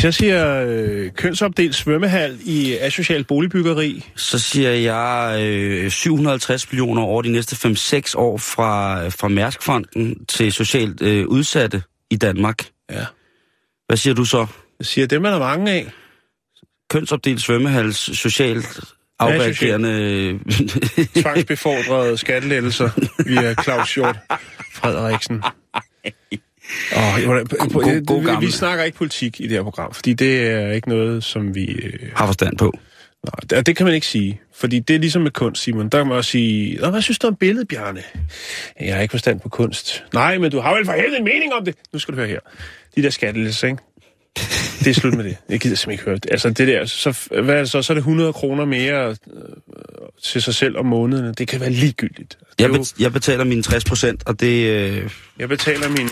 Hvis jeg siger øh, kønsopdelt svømmehal i asocialt boligbyggeri, Så siger jeg øh, 750 millioner over de næste 5-6 år fra, fra Mærskfonden til socialt øh, udsatte i Danmark. Ja. Hvad siger du så? jeg siger, dem er der mange af. Kønsopdelt svømmehals, socialt afreagerende... Tvangsbefordrede skattelettelser via Claus Hjort Frederiksen. Oh, God- god- god vi, vi gammel. snakker ikke politik i det her program, fordi det er ikke noget, som vi... Øh, har forstand på. nej, det, det kan man ikke sige. Fordi det er ligesom med kunst, Simon. Der kan man også sige, Nå, hvad synes du om billedet, Bjarne? Jeg har ikke forstand på kunst. Nej, men du har vel for helvede en mening om det. Nu skal du høre her. De der skattelettelser, ikke? Det er slut med det. Jeg gider simpelthen ikke høre det. Altså det der, så, hvad er det så? Så er det 100 kroner mere øh, til sig selv om måneden. Det kan være ligegyldigt. Det Jeg, jo- bet, jeg betaler mine 60 procent, og det... Øh, Jeg betaler min...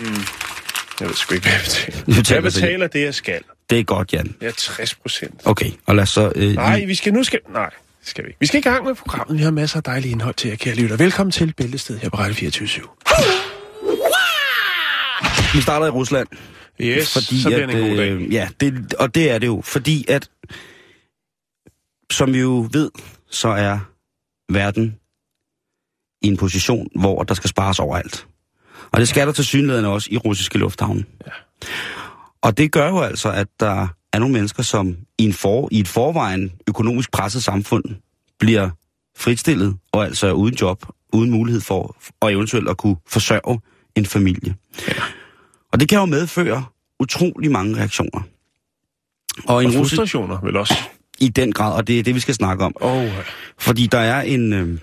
Jeg ved sgu ikke, hvad jeg betaler. Du betaler jeg betaler det, jeg skal. det er godt, Jan. Jeg er 60 procent. Okay, og lad os så... Øh, Nej, vi skal nu skal... Nej, skal vi. Vi skal i gang med programmet. Vi har masser af dejligt indhold til jer, kære lytter. Velkommen til Bæltested her på Radio 24 Vi starter i Rusland. Yes, fordi så bliver at, det en god dag. Øh, ja, det, og det er det jo, fordi at, som vi jo ved, så er verden i en position, hvor der skal spares overalt. Og det skal der til synligheden også i russiske lufthavne. Ja. Og det gør jo altså, at der er nogle mennesker, som i, en for, i et forvejen økonomisk presset samfund bliver fritstillet, og altså er uden job, uden mulighed for og eventuelt at kunne forsørge en familie. Ja. Og det kan jo medføre utrolig mange reaktioner. Og en Og frustrationer vel også. i den grad, og det er det, vi skal snakke om. Oh, Fordi der er en, øh,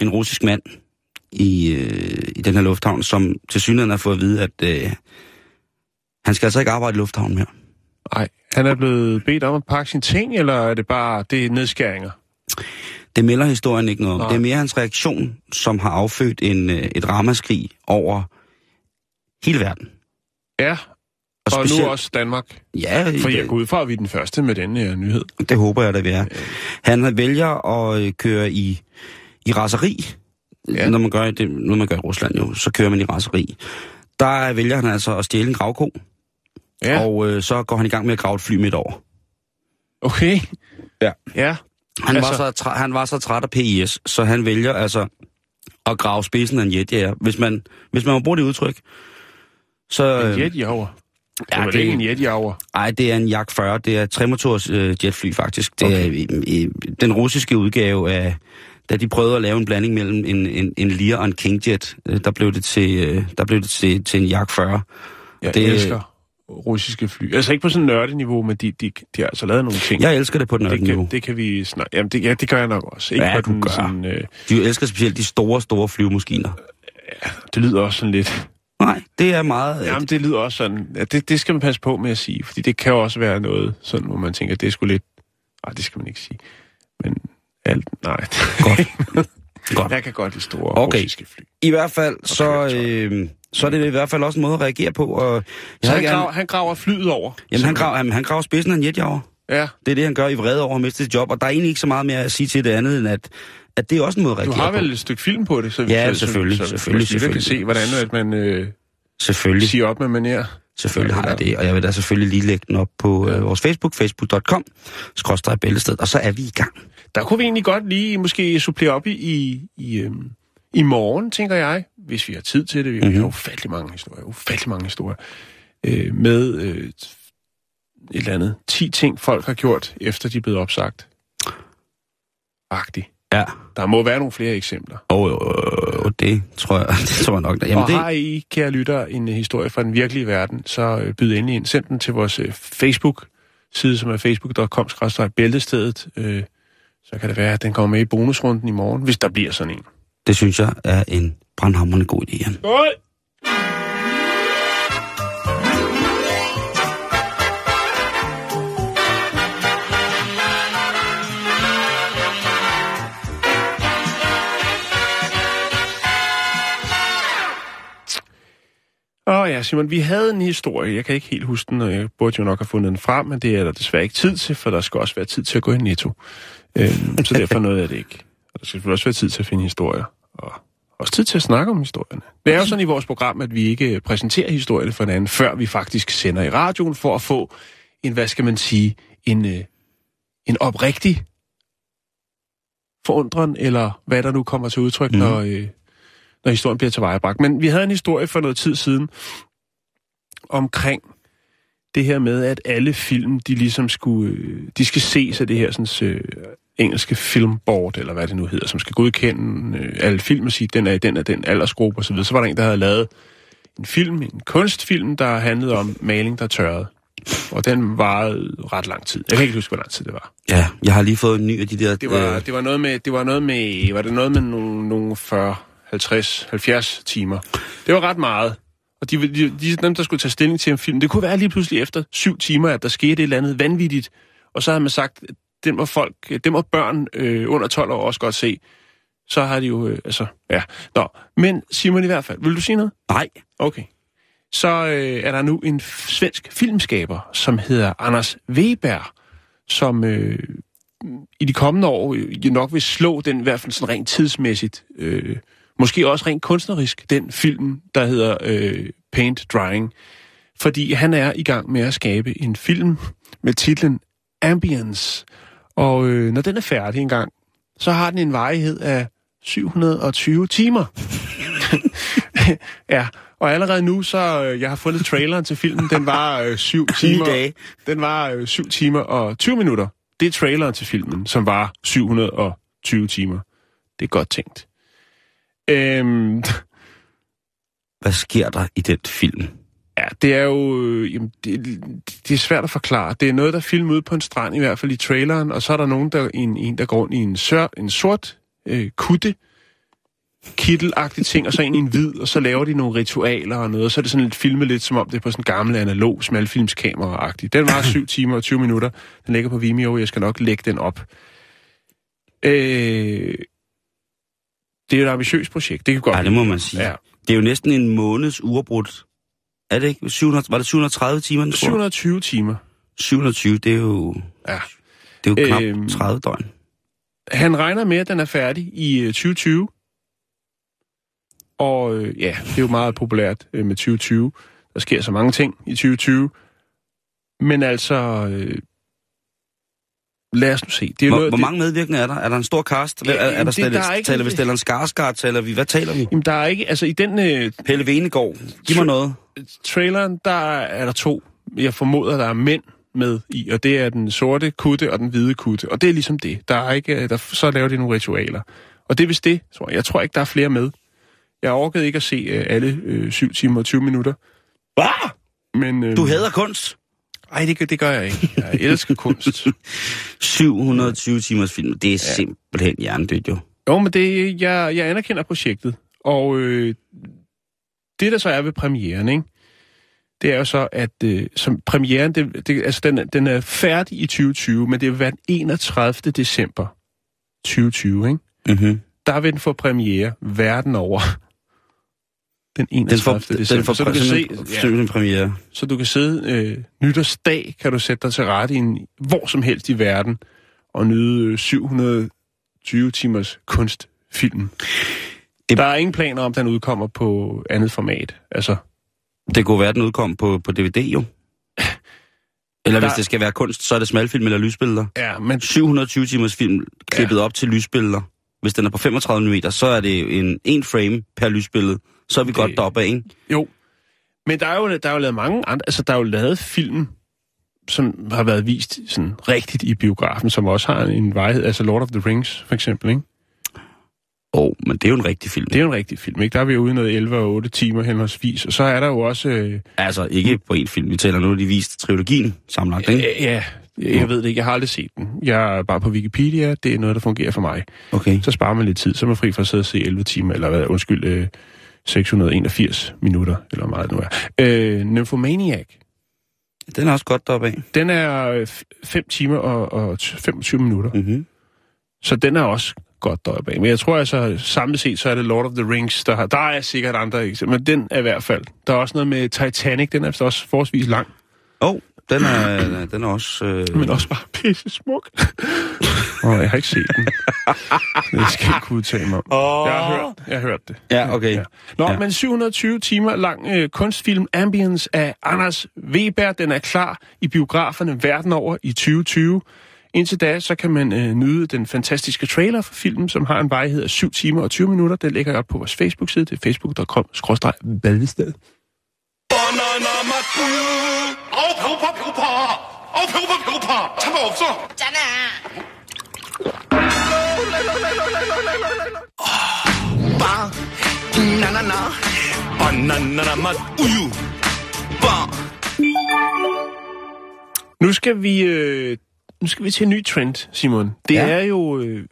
en russisk mand i, øh, i den her lufthavn, som til synligheden har fået at vide, at øh, han skal altså ikke arbejde i lufthavnen mere. nej. Han er blevet bedt om at pakke sine ting, eller er det bare det er nedskæringer? Det melder historien ikke noget om. Nej. Det er mere hans reaktion, som har affødt en, øh, et ramaskrig over hele verden. Ja, Og, og specielt, nu også Danmark. Ja, For jeg går ud fra, at vi er den første med denne her nyhed. det håber jeg, at vi er. Han vælger at øh, køre i, i raseri. Ja. Når, man gør det, når man gør i Rusland jo, så kører man i raseri. Der vælger han altså at stjæle en gravko, Ja, og øh, så går han i gang med at grave et fly midt over. okay. Ja. Ja, Han, altså... var så træ, han var så træt af PIS, så han vælger altså at grave spidsen af en jetjager. Hvis man, hvis man må bruge det udtryk, så... en øh, jetjager. Det ja, er vel det- ikke en jetjager. Ej, det er en Jak 40. Det er tremotors øh, jetfly, faktisk. Det okay. er i, i, den russiske udgave af... Da de prøvede at lave en blanding mellem en, en, en Lear og en Kingjet, øh, der blev det til, øh, der blev det til, til en Jak 40. Jeg Det- det... elsker russiske fly. Altså ikke på sådan en nørdeniveau, men de, de, de har altså lavet nogle ting. Jeg elsker det på den det, kan, det kan vi snakke... Jamen, det, ja, det gør jeg nok også. Ikke Ja, på du den, gør. Sådan, øh, De elsker specielt de store, store flyvemaskiner. det lyder også sådan lidt... Nej, det er meget... Jamen, det lyder også sådan... Ja, det, det skal man passe på med at sige, fordi det kan også være noget, sådan, hvor man tænker, det er sgu lidt... Nej, det skal man ikke sige. Men alt... Nej. Godt. Godt. jeg kan godt lide store Okay. russiske fly. I hvert fald, så, køretøjer. øh, så er det i hvert fald også en måde at reagere på. Og Så han, graver, han graver flyet over. Jamen, han graver, han, han graver spidsen af en jetjager. Ja, Det er det, han gør i vrede over at miste sit job, og der er egentlig ikke så meget mere at sige til det andet, end at, at det er også en måde at du reagere har på. vel et stykke film på det, så, Ja, så, selvfølgelig, så, så, selvfølgelig, så, så kan selvfølgelig. se, hvordan at man øh, Selvfølgelig, siger op med manér. selvfølgelig har jeg det, og jeg vil da selvfølgelig lige lægge den op på øh, vores Facebook, facebook.com, skråstrej bæltested, og så er vi i gang. Der kunne vi egentlig godt lige måske supplere op i, i, i, øhm, i morgen, tænker jeg, hvis vi har tid til det. Vi Mhm. har ufattelig mange historier, ufattelig mange historier, øh, med øh, et eller andet 10 ting, folk har gjort, efter de er blevet opsagt. Agtigt. Ja. Der må være nogle flere eksempler. Og øh, det tror jeg, det tror jeg nok. Der. Jamen, og det, har I, kære lytter, en historie fra den virkelige verden, så øh, byd endelig ind. Send den til vores øh, Facebook side, som er facebook.com bæltestedet, så kan det være, at den kommer med i bonusrunden i morgen, hvis der bliver sådan en. Det synes jeg er en brandhammerende god idé, Jan. Skål! Åh oh ja, Simon, vi havde en historie. Jeg kan ikke helt huske den, og jeg burde jo nok have fundet den frem, men det er der desværre ikke tid til, for der skal også være tid til at gå i netto. Øhm, så derfor noget af det ikke. Og der skal selvfølgelig også være tid til at finde historier, og også tid til at snakke om historierne. Det er jo sådan i vores program, at vi ikke præsenterer historierne for hinanden, før vi faktisk sender i radioen, for at få en, hvad skal man sige, en, øh, en oprigtig forundren, eller hvad der nu kommer til udtryk, mm. når, øh, når historien bliver tilvejebragt. Men vi havde en historie for noget tid siden omkring det her med, at alle film, de ligesom skulle, øh, de skal ses af det her sådan, øh, engelske filmboard, eller hvad det nu hedder, som skal godkende øh, alle film og sige, den er i den og den aldersgruppe osv. Så, så var der en, der havde lavet en film, en kunstfilm, der handlede om maling, der tørrede. Og den varede ret lang tid. Jeg kan ikke huske, hvor lang tid det var. Ja, jeg har lige fået en ny af de der... Det var, øh, det var noget med, det var noget med, var det noget med nogle, nogle 40, 50, 70 timer. Det var ret meget. Og de, de, de, dem, der skulle tage stilling til en film, det kunne være lige pludselig efter syv timer, at der skete et eller andet vanvittigt. Og så har man sagt, det må folk, det må børn øh, under 12 år også godt se. Så har de jo, øh, altså, ja. Nå, men Simon i hvert fald, vil du sige noget? Nej, Okay. Så øh, er der nu en svensk filmskaber, som hedder Anders Weber, som øh, i de kommende år øh, nok vil slå den, i hvert fald sådan rent tidsmæssigt, øh, måske også rent kunstnerisk, den film, der hedder øh, Paint Drying. Fordi han er i gang med at skabe en film med titlen Ambience. Og øh, når den er færdig engang, så har den en varighed af 720 timer. ja, og allerede nu, så øh, jeg har fundet traileren til filmen, den var øh, 7 timer. dage. Den var øh, 7 timer og 20 minutter. Det er traileren til filmen, som var 720 timer. Det er godt tænkt. Øhm, hvad sker der i den film? ja, det er jo... Øh, jamen, det, det er svært at forklare. Det er noget, der er filmet ude på en strand, i hvert fald i traileren, og så er der nogen, der, en, en der går rundt i en, sør, en sort øh, kutte, kittelagtig ting, og så en i en hvid, og så laver de nogle ritualer og noget, og så er det sådan lidt filmet lidt, som om det er på sådan en gammel analog smalfilmskamera-agtig. Den var 7 timer og 20 minutter. Den ligger på Vimeo, jeg skal nok lægge den op. Øh, det er jo et ambitiøst projekt, det kan godt Ja, det må man sige. Ja. Det er jo næsten en måneds uafbrudt. Er det ikke? 700, var det 730 timer? den tror? 720 timer. 720, det er jo, Ja. det er jo knap Øhm. 30 døgn. Han regner med, at den er færdig i øh, 2020. Og øh, ja, det er jo meget populært øh, med 2020. Der sker så mange ting i 2020. Men altså, øh, lad os nu se. Det er Hvor, noget, hvor det, mange medvirkende er der? Er der en stor cast? Ja, er, er der, det- der er ikke- taler vi Stellan Skarsgård? Taler vi, hvad taler vi? Jamen, der er ikke, altså i den øh, Pelle Venegård. Giv mig noget. traileren, der er der to. Jeg formoder, der er mænd med i, og det er den sorte kutte og den hvide kutte. Og det er ligesom det. Der er ikke, øh, der, så laver de nogle ritualer. Og det er vist det, tror jeg. Jeg tror ikke, der er flere med. Jeg orkede ikke at se øh, alle øh, 7 timer og 20 minutter. Ah! Men, øh, Du hader kunst. Nej, det, gør- det gør jeg ikke. Jeg elsker kunst. 720 timers film. Det er ja. simpelthen hjernedødt, jo. Jo, men det, jeg, jeg anerkender projektet. Og øh, det, der så er ved premieren, ikke? det er jo så, at øh, som premieren, det, det, altså den, er- den er færdig i 2020, men det vil være den 31. december 2020. Ikke? Mm-hmm. Der vil den få premiere verden over. Den Den 31. får, december. den får så, du kan se, ja, premiere. så du kan sidde øh, nytårsdag, kan du sætte dig til rette i en, hvor som helst i verden, og nyde øh, 720 timers kunstfilm. Det-. Der er ingen planer om, at den udkommer på andet format. Altså, Det kunne være, den udkom på, på DVD, jo. Eller Der- hvis det skal være kunst, så er det smalfilm eller lysbilleder. ja, men 720 timers film klippet ja. op til lysbilleder. Hvis den er på 35 mm, så er det en, en frame per lysbillede. Så er vi Det- godt deroppe af, ikke? jo. Men der er jo, der er jo lavet mange andre... Altså, der er jo lavet film, som har været vist sådan rigtigt i biografen, som også har en vejhed. Altså Lord of the Rings, for eksempel, ikke? Åh, oh, men det er jo en rigtig film. Det er jo en rigtig film, ikke? Der er vi jo ude noget 11 og 8 timer henholdsvis. Og så er der jo også... Øh, Altså, ikke på en film. Vi taler nu, de viste trilogien sammenlagt, ikke? Øh, Ja, Jeg ved det ikke, jeg har aldrig set den. Jeg er bare på Wikipedia, det er noget, der fungerer for mig. Okay. Så sparer man lidt tid, så er man fri for at sidde og se 11 timer, eller hvad, undskyld, øh, 681 minutter, eller meget nu er. Øh, Nymphomaniac, Den er også godt deroppe af. den er 5 timer og, og 25 minutter, Mm-hmm. så den er også godt deroppe af. Men jeg tror altså, samlet set, så er det Lord of the Rings, der har... Der er sikkert andre eksempler, men den er i hvert fald. Der er også noget med Titanic, den er også forholdsvis lang, Åh, oh, den er, den er også... Øh... men også bare pisse smuk. Åh, jeg har ikke set den. Det skal jeg ikke udtale mig om. Åh. Jeg har hørt, jeg har hørt det. Ja, okay. Ja. Nå, Ja. ja. men 720 timer lang øh, kunstfilm Ambience af Anders Weber, den er klar i biograferne verden over i 2020. Indtil da, så kan man øh, nyde den fantastiske trailer for filmen, som har en vejhed af 7 timer og 20 minutter. Den lægger jeg op på vores Facebook-side. Det er facebook.com-badested. 바나나 맛 우유. 아우 배고파 배고파. 아우 배고파 배고파. 차가 없어. Ba, na na na, ba na na na ma, uju. Nu skal vi, øh, nu skal vi til en ny trend, Simon. Det ja. er jo... Øh,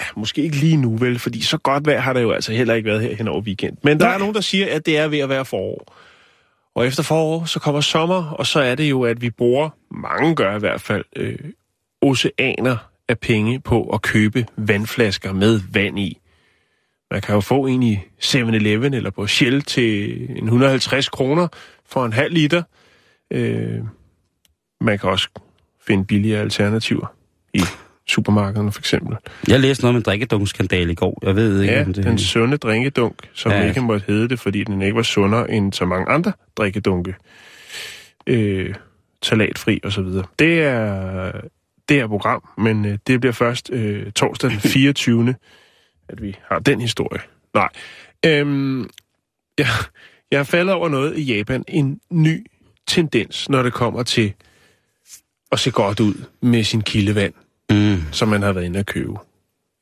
ja, måske ikke lige nu vel, fordi så godt vejr har der jo altså heller ikke været her hen over weekend. Men der Nej. er nogen, der siger, at det er ved at være forår. Og efter forår, så kommer sommer, og så er det jo, at vi bruger, mange gør i hvert fald, øh, oceaner af penge på at købe vandflasker med vand i. Man kan jo få en i 7-Eleven eller på Shell til en 150 kroner for en halv liter. Øh, man kan også finde billigere alternativer i supermarkederne for eksempel. Jeg læste noget med en drikkedunkskandal i går. Jeg ved ikke, Ja, om det... den sunde drikkedunk, som ja. ikke måtte hedde det, fordi den ikke var sundere end så mange andre drikkedunke. Øh, talatfri og så videre. Det er, det er program, men øh, det bliver først øh, torsdag den 24. at vi har den historie. Nej. Øhm, jeg, jeg har faldet over noget i Japan. En ny tendens, når det kommer til at se godt ud med sin kildevand Mm. som man har været inde at købe.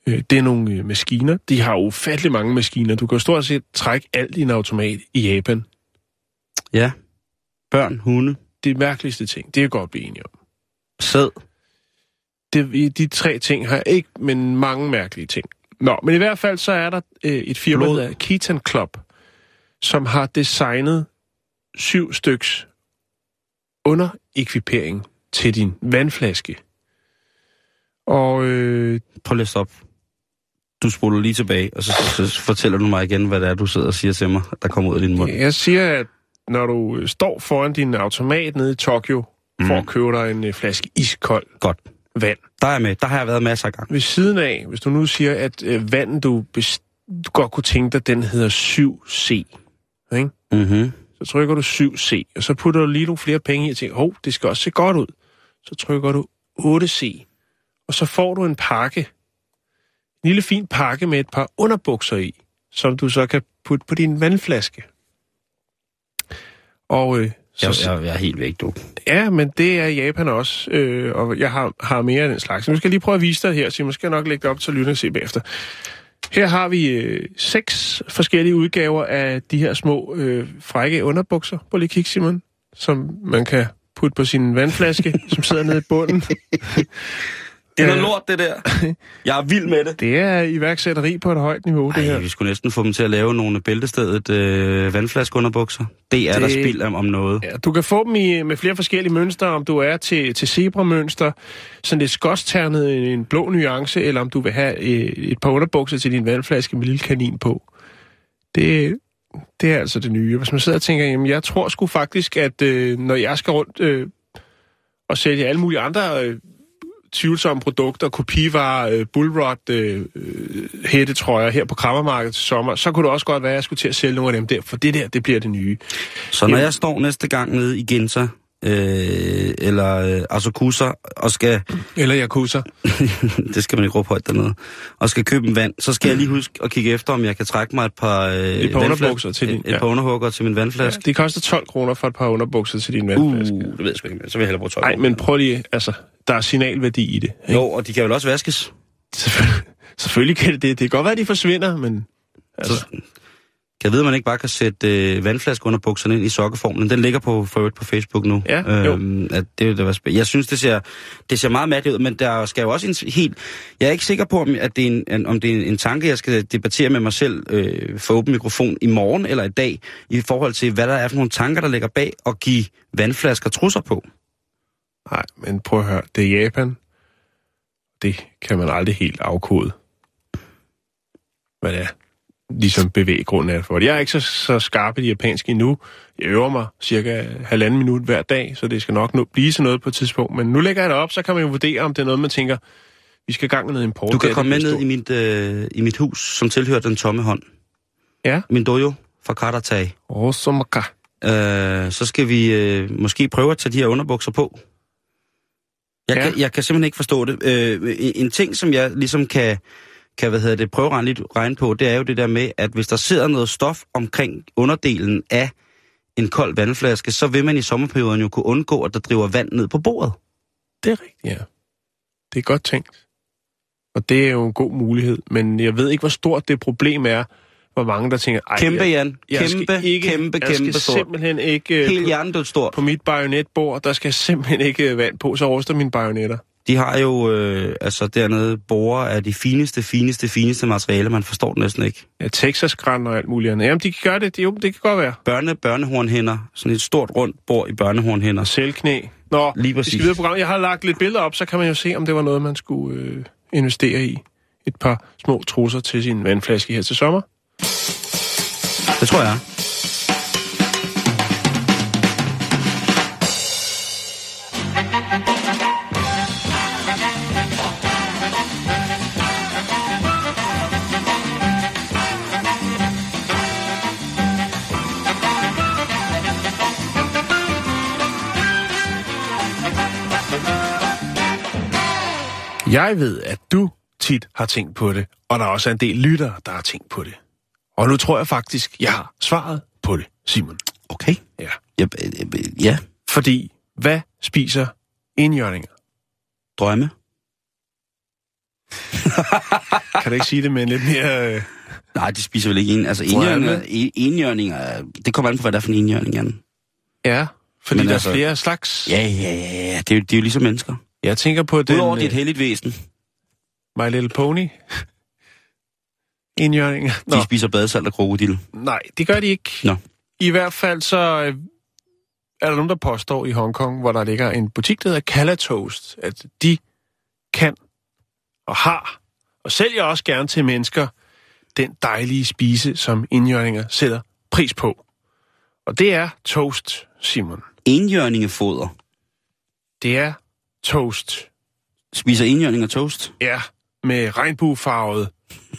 Øh, Det er nogle øh, maskiner. De har ufattelig mange maskiner. Du kan stort set trække alt i en automat i Japan. Ja. Børn, hunde, Det mærkeligste ting, det er godt blive enige om. sæd. Det, de tre ting har ikke, men mange mærkelige ting. Nå, men i hvert fald så er der øh, et firma, der Blod. hedder Keaton Club, som har designet syv styks underekvipering til din vandflaske. Og øh, Prøv lige at stoppe. Du spoler lige tilbage, og så, så, så fortæller du mig igen, hvad det er, du sidder og siger til mig, der kommer ud af din mund. Jeg siger, at når du øh, står foran din automat nede i Tokyo, mm. for at købe dig en øh, flaske iskold Godt. Vand. Der er med. Der har jeg været masser af gange. Ved siden af, hvis du nu siger, at øh, vandet, du, du godt kunne tænke dig, den hedder 7C, ikke? Mm-hmm. så trykker du 7C, og så putter du lige nogle flere penge i og tænker, hov, det skal også se godt ud. Så trykker du 8C, og så får du en pakke, en lille fin pakke med et par underbukser i, som du så kan putte på din vandflaske. Og øh, så, Jeg, jeg, jeg er helt væk, du. Ja, men det er Japan også, øh, og jeg har, har mere af den slags. Nu skal jeg lige prøve at vise dig her, så jeg måske nok lægge det op til lytterne at se bagefter. Her har vi øh, seks forskellige udgaver af de her små øh, frække underbukser. Prøv lige kigge, Simon, som man kan putte på sin vandflaske, som sidder nede i bunden. Det er noget Øh. lort, det der. Jeg er vild med det. Det er iværksætteri på et højt niveau, det Ej, her. vi skulle næsten få dem til at lave nogle bæltestedet øh, vandflaskeunderbukser. Det er det... der Det- spild om, om noget. Ja, du kan få dem i, med flere forskellige mønstre, om du er til, til zebramønster, sådan lidt skåstternet, en, en blå nuance, eller om du vil have øh, et par underbukser til din vandflaske med lille kanin på. Det, det er altså det nye. Hvis man sidder og tænker, jamen jeg tror sgu faktisk, at øh, når jeg skal rundt øh, og sælge alle mulige andre øh, tvivlsomme produkter, kopivarer, øh, bullrod, øh, øh, hættetrøjer her på krammermarkedet til sommer, så kunne det også godt være, at jeg skulle til at sælge nogle af dem der, for det der, det bliver det nye. Så når Jamen- jeg står næste gang nede i Ginza, øh, eller øh, Asakusa, og skal, Eller Yakuza. det skal man ikke råbe højt dernede, og skal købe en vand, så skal jeg lige huske at kigge efter, om jeg kan trække mig et par, øh, Et par underbukser til din- et, et ja. par underhugger til min Ja, vandflaske. det koster 12 kroner for et par underbukser til din vandflaske. Uh, det ved jeg sgu ikke mere. Så vil jeg hellere bruge 12 Nej, men prøv lige, altså, der er signalværdi i det. Ikke? Jo, og de kan vel også vaskes. Selvfølgelig, selvfølgelig kan det det. Det kan godt være, at de forsvinder, men altså, Så, Kan jeg vide, at man ikke bare kan sætte øh, vandflaske under bukserne ind i sokkeformen? Den ligger på, for på Facebook nu. Ja, jo. øhm, at det, det var spæ- jeg synes, det ser, det ser meget mærkeligt ud, men der skal jo også en helt... Jeg er ikke sikker på, om, at det er en, en- om det er en tanke, jeg skal debattere med mig selv øh, for åben mikrofon i morgen eller i dag, i forhold til, hvad der er for nogle tanker, der ligger bag at give vandflasker trusser på. Nej, men prøv at høre. Det er Japan. Det kan man aldrig helt afkode. Hvad det er. Ligesom bevæggrunden er for det. Jeg er ikke så, så skarp i det japanske endnu. Jeg øver mig cirka halvanden minut hver dag, så det skal nok nå, blive sådan noget på et tidspunkt. Men nu lægger jeg det op, så kan man jo vurdere, om det er noget, man tænker, vi skal i gang med noget import. Du kan komme med ned i mit, øh, i mit hus, som tilhører den tomme hånd. Ja. Min dojo fra Karatai. stort. Osomaka. Øh, så skal vi øh, måske prøve at tage de her underbukser på. Jeg, Ja. kan, jeg kan simpelthen ikke forstå det. Øh, en, en ting, som jeg ligesom kan, kan hvad hedder det, prøve at regne, lidt, regne på, det er jo det der med, at hvis der sidder noget stof omkring underdelen af en kold vandflaske, så vil man i sommerperioden jo kunne undgå, at der driver vand ned på bordet. Det er rigtigt, ja. Det er godt tænkt. Og det er jo en god mulighed. Men jeg ved ikke, hvor stort det problem er, hvor mange der tænker, ej, Kæmpe, jeg, Jan. jeg skal Kæmpe, ikke, kæmpe, jeg skal kæmpe stort. simpelthen ikke øh, Helt på, hjernedødt stort. på mit bajonetbord, der skal simpelthen ikke øh, vand på, så ruster mine bajonetter. De har jo øh, altså dernede borer af de fineste, fineste, fineste materialer. Man forstår det næsten ikke. Ja, texas og alt muligt andet. Jamen, de kan gøre det. det. Jo, det kan godt være. Børne, børnehornhænder. Sådan et stort rundt bord i børnehornhænder. Selvknæ. Nå, Lige vi præcis. skal videre på programmet. Jeg har lagt lidt billeder op, så kan man jo se, om det var noget, man skulle øh, investere i. Et par små trusser til sin vandflaske her til sommer. Det tror jeg. Jeg ved, at du tit har tænkt på det, og der er også en del lyttere, der har tænkt på det. Og nu tror jeg faktisk, jeg har svaret på det, Simon. Okay. Ja. Ja, øh, øh, ja. Fordi, hvad spiser indjørninger? drømme. Kan du ikke sige det med en lidt mere... Øh... Nej, de spiser vel ikke en. Altså enhjørninger, en- enhjørninger, er- det kommer an på, hvad der er for en enhjørning, Jan. Ja, fordi Men der altså- er flere slags. Ja, ja, ja, ja. Det er, jo, de er jo ligesom mennesker. Jeg tænker på den... Udover det er et øh, heldigt væsen. My Little Pony. Indjørninger. Nå, De spiser badesalt og krokodil. nej, det gør de ikke. Nå. I hvert fald så øh, er der nogen, der påstår i Hongkong, hvor der ligger en butik, der hedder Kala Toast, at de kan og har, og sælger også gerne til mennesker, den dejlige spise, som indjørninger sætter pris på. Og det er toast, Simon. Enhjørningefoder. Det er toast. Spiser enhjørninger toast? Ja, med regnbuefarvet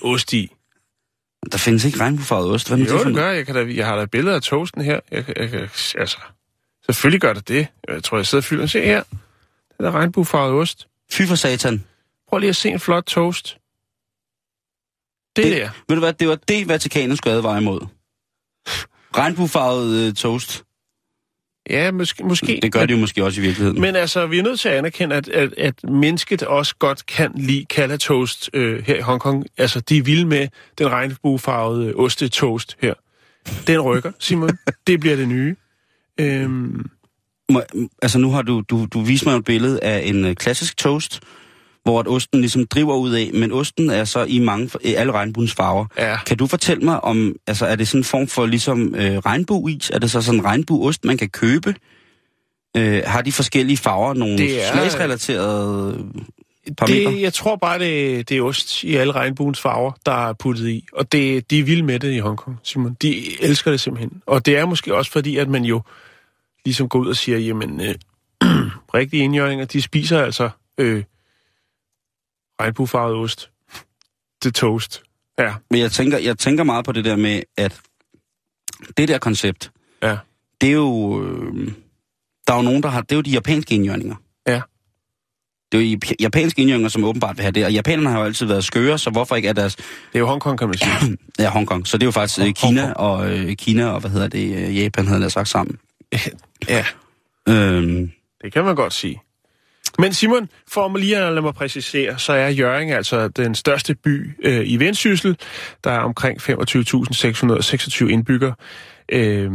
ost i. Der findes ikke regnbuefarvet ost. Hvad Jo, det det gør jeg. Jeg, kan da, jeg har da et billede af toasten her. Jeg, jeg, kan- altså, selvfølgelig gør det det. Jeg tror, jeg sidder og fylder. Se her. Den er regnbuefarvet ost. Fy for satan. Prøv lige at se en flot toast. Det, det der. Ved du hvad, det var det, Vatikanet skulle advare imod. Regnbuefarvet øh, toast. Ja, måske. måske. Det gør de jo måske også i virkeligheden. Men altså, vi er nødt til at anerkende, at, at, at mennesket også godt kan lide kalatoast øh, her i Hongkong. Altså, de er vilde med den regnbuefarvede ostetoast her. Den rykker, Simon. det bliver det nye. Øhm, Må, altså nu har du, du, du vist mig et billede af en øh, klassisk toast, hvor at osten ligesom driver ud af, men osten er så i mange i alle regnbuens farver. ja. Kan du fortælle mig om, altså er det sådan en form for ligesom øh, regnbueis? Er det så sådan en regnbueost, man kan købe? Øh, har de forskellige farver nogle Det er- smagsrelaterede parametre? Det, jeg tror bare, det, det er ost i alle regnbuens farver, der er puttet i. Og det, de er vilde med det i Hongkong, Simon. De elsker det simpelthen. Og det er måske også fordi, at man jo ligesom går ud og siger, jamen, øh, rigtige indjørninger, de spiser altså øh, regnbuefarvet ost til toast. Ja, Men jeg tænker, jeg tænker meget på det der med, at det der koncept, ja, det er jo... Øh, der er jo nogen, der har... Det er jo de japanske indjørninger. ja. Det er jo jap- japanske indjørninger, som åbenbart vil have det. Og japanerne har jo altid været skøre, så hvorfor ikke er deres... Det er jo Hongkong, kan man sige. Ja, Hongkong. Så det er jo faktisk øh, Hong- Kina Hongkong. og øh, Kina og hvad hedder det, øh, Japan havde jeg sagt sammen. ja, Øhm, det kan man godt sige. Men Simon, for mig lige at lade mig præcisere, så er Jørgen altså den største by øh, i Vendsyssel. Der er omkring 25.626 indbyggere. Øh,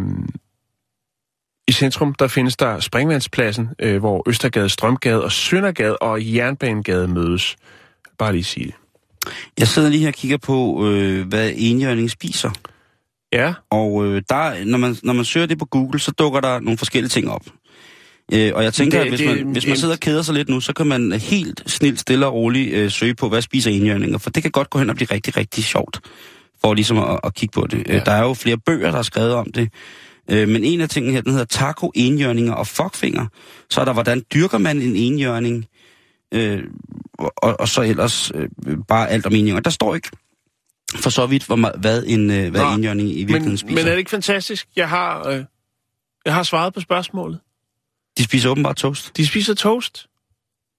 I centrum der findes der Springvandspladsen, øh, hvor Østergade, Strømgade og Søndergade og Jernbanegade mødes. Bare lige sige det. Jeg sidder lige her og kigger på, øh, hvad enhjørning spiser. Ja, Og øh, der, når, man, når man søger det på Google, så dukker der nogle forskellige ting op. Øh, og jeg tænker, Det- at hvis, det- man, hvis man sidder og keder sig lidt nu, så kan man helt snilt, stille og roligt øh, søge på, hvad spiser enhjørninger. For det kan godt gå hen og blive rigtig, rigtig sjovt, for ligesom at, at kigge på det. Ja. Der er jo flere bøger, der er skrevet om det. Øh, men en af tingene her, den hedder taco, enhjørninger og fuckfinger. Så er der, hvordan dyrker man en enhjørning? Øh, og, og så ellers øh, bare alt om enhjørninger. Der står ikke for så vidt, hvor, meget- hvad en øh, hvad Nå, enhjørning i virkeligheden men, spiser. men er det ikke fantastisk? Jeg har, øh, jeg har svaret på spørgsmålet. De spiser åbenbart toast. De spiser toast.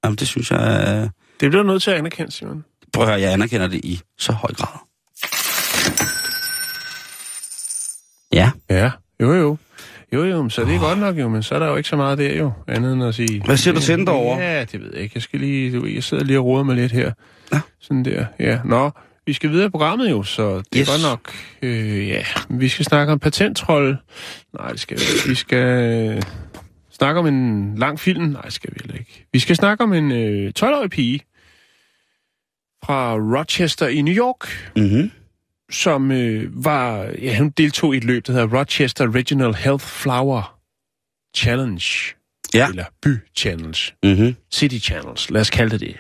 Jamen, det synes jeg... Øh... Det bliver nødt til at anerkende, Simon. Prøv at høre, jeg anerkender det i så høj grad. Ja. Ja, jo jo. Jo jo, så det er godt nok jo, men så er der jo ikke så meget der jo, andet end at sige... Hvad siger du til den derovre? Ja, det ved jeg ikke. Jeg skal lige, du jeg sidder lige og roder mig lidt her. Ja. Sådan der, ja. Nå, vi skal videre i programmet jo, så det Yes. er godt nok... Øh, ja, vi skal snakke om patenttrol. Nej, det skal vi. Vi skal snakke om en lang film. Nej, skal vi heller ikke. Vi skal snakke om en øh, 12-årig pige fra Rochester i New York, Mm-hmm. som øh, var... Ja, hun deltog i et løb, der hedder Rochester Regional Health Flower Challenge. Ja. Eller By Challenge. Mm-hmm. City Channels, lad os kalde det det.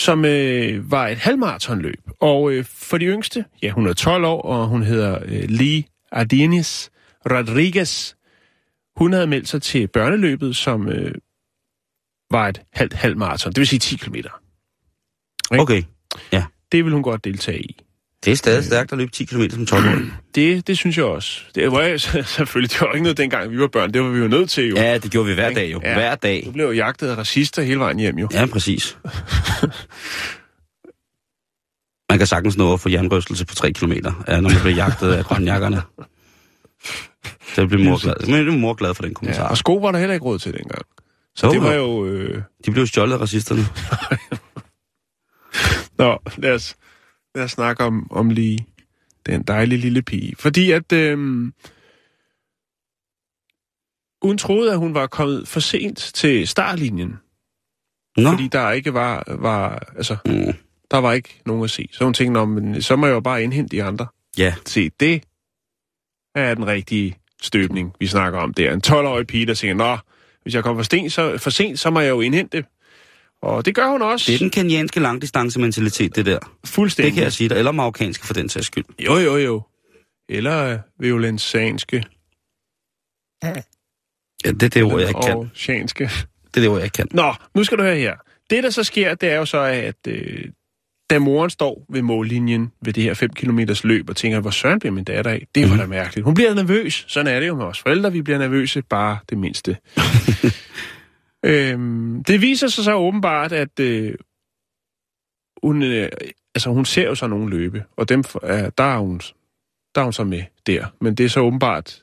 Som øh, var et halvmaratonløb. Og øh, for de yngste, ja, hun er 12 år, og hun hedder øh, Lee Ardenis Rodriguez. Hun havde meldt sig til børneløbet, som øh, var et halvt halvmaraton, det vil sige 10 km. Okay. Det vil hun godt deltage i. Det er stadig stærkt at løbe 10 km som 12-årig. Det, det synes jeg også. Det var jeg, selvfølgelig, det var ikke noget dengang, vi var børn. Det var vi jo nødt til jo. Ja, det gjorde vi hver dag jo. Ja. Hver dag. Du blev jo jagtet af racister hele vejen hjem jo. Ja, præcis. Man kan sagtens nå at få jernrystelse på 3 km, ja, når man bliver jagtet af grønjakkerne. Så bliver mor glad. Men det er mor glad for den Ja, kommentar. og sko var der heller ikke råd til dengang. Så det var jo. Øh, De blev stjålet af racisterne. Nå, lad os, lad os snakke om, om lige den dejlige lille pige. Fordi at øhm, hun troede, at hun var kommet for sent til startlinjen. Nå. Fordi der ikke var, var altså, Mm. der var ikke nogen at se. Så hun tænkte, "Nå, men så må jeg jo bare indhente de andre. Ja. Se, det er den rigtige støbning, vi snakker om der. En 12-årig pige, der tænker, nå, hvis jeg kommer for, sten, så, for sent, så må jeg jo indhente. Og det gør hun også. Det er den kenyanske langdistancementalitet, det der. fuldstændig. Det kan jeg sige dig. Eller marokkanske for den sags skyld. Jo, jo, jo. Eller øh, violensanske. Ja, det er det ord, jeg ikke kan. Og sjanske. Det er det ord, jeg ikke kan. Nå, nu skal du høre her. Det, der så sker, det er jo så, at øh, da moren står ved mållinjen ved det her 5 km løb og tænker, hvor søren bliver min datter af? Det var da mærkeligt. Hun bliver nervøs. Sådan er det jo med os forældre. Vi bliver nervøse, bare det mindste. øhm, det viser sig så åbenbart, at øh, hun, øh, altså, hun ser jo så nogen løbe, og dem, øh, der, er hun, der er hun så med der. Men det er så åbenbart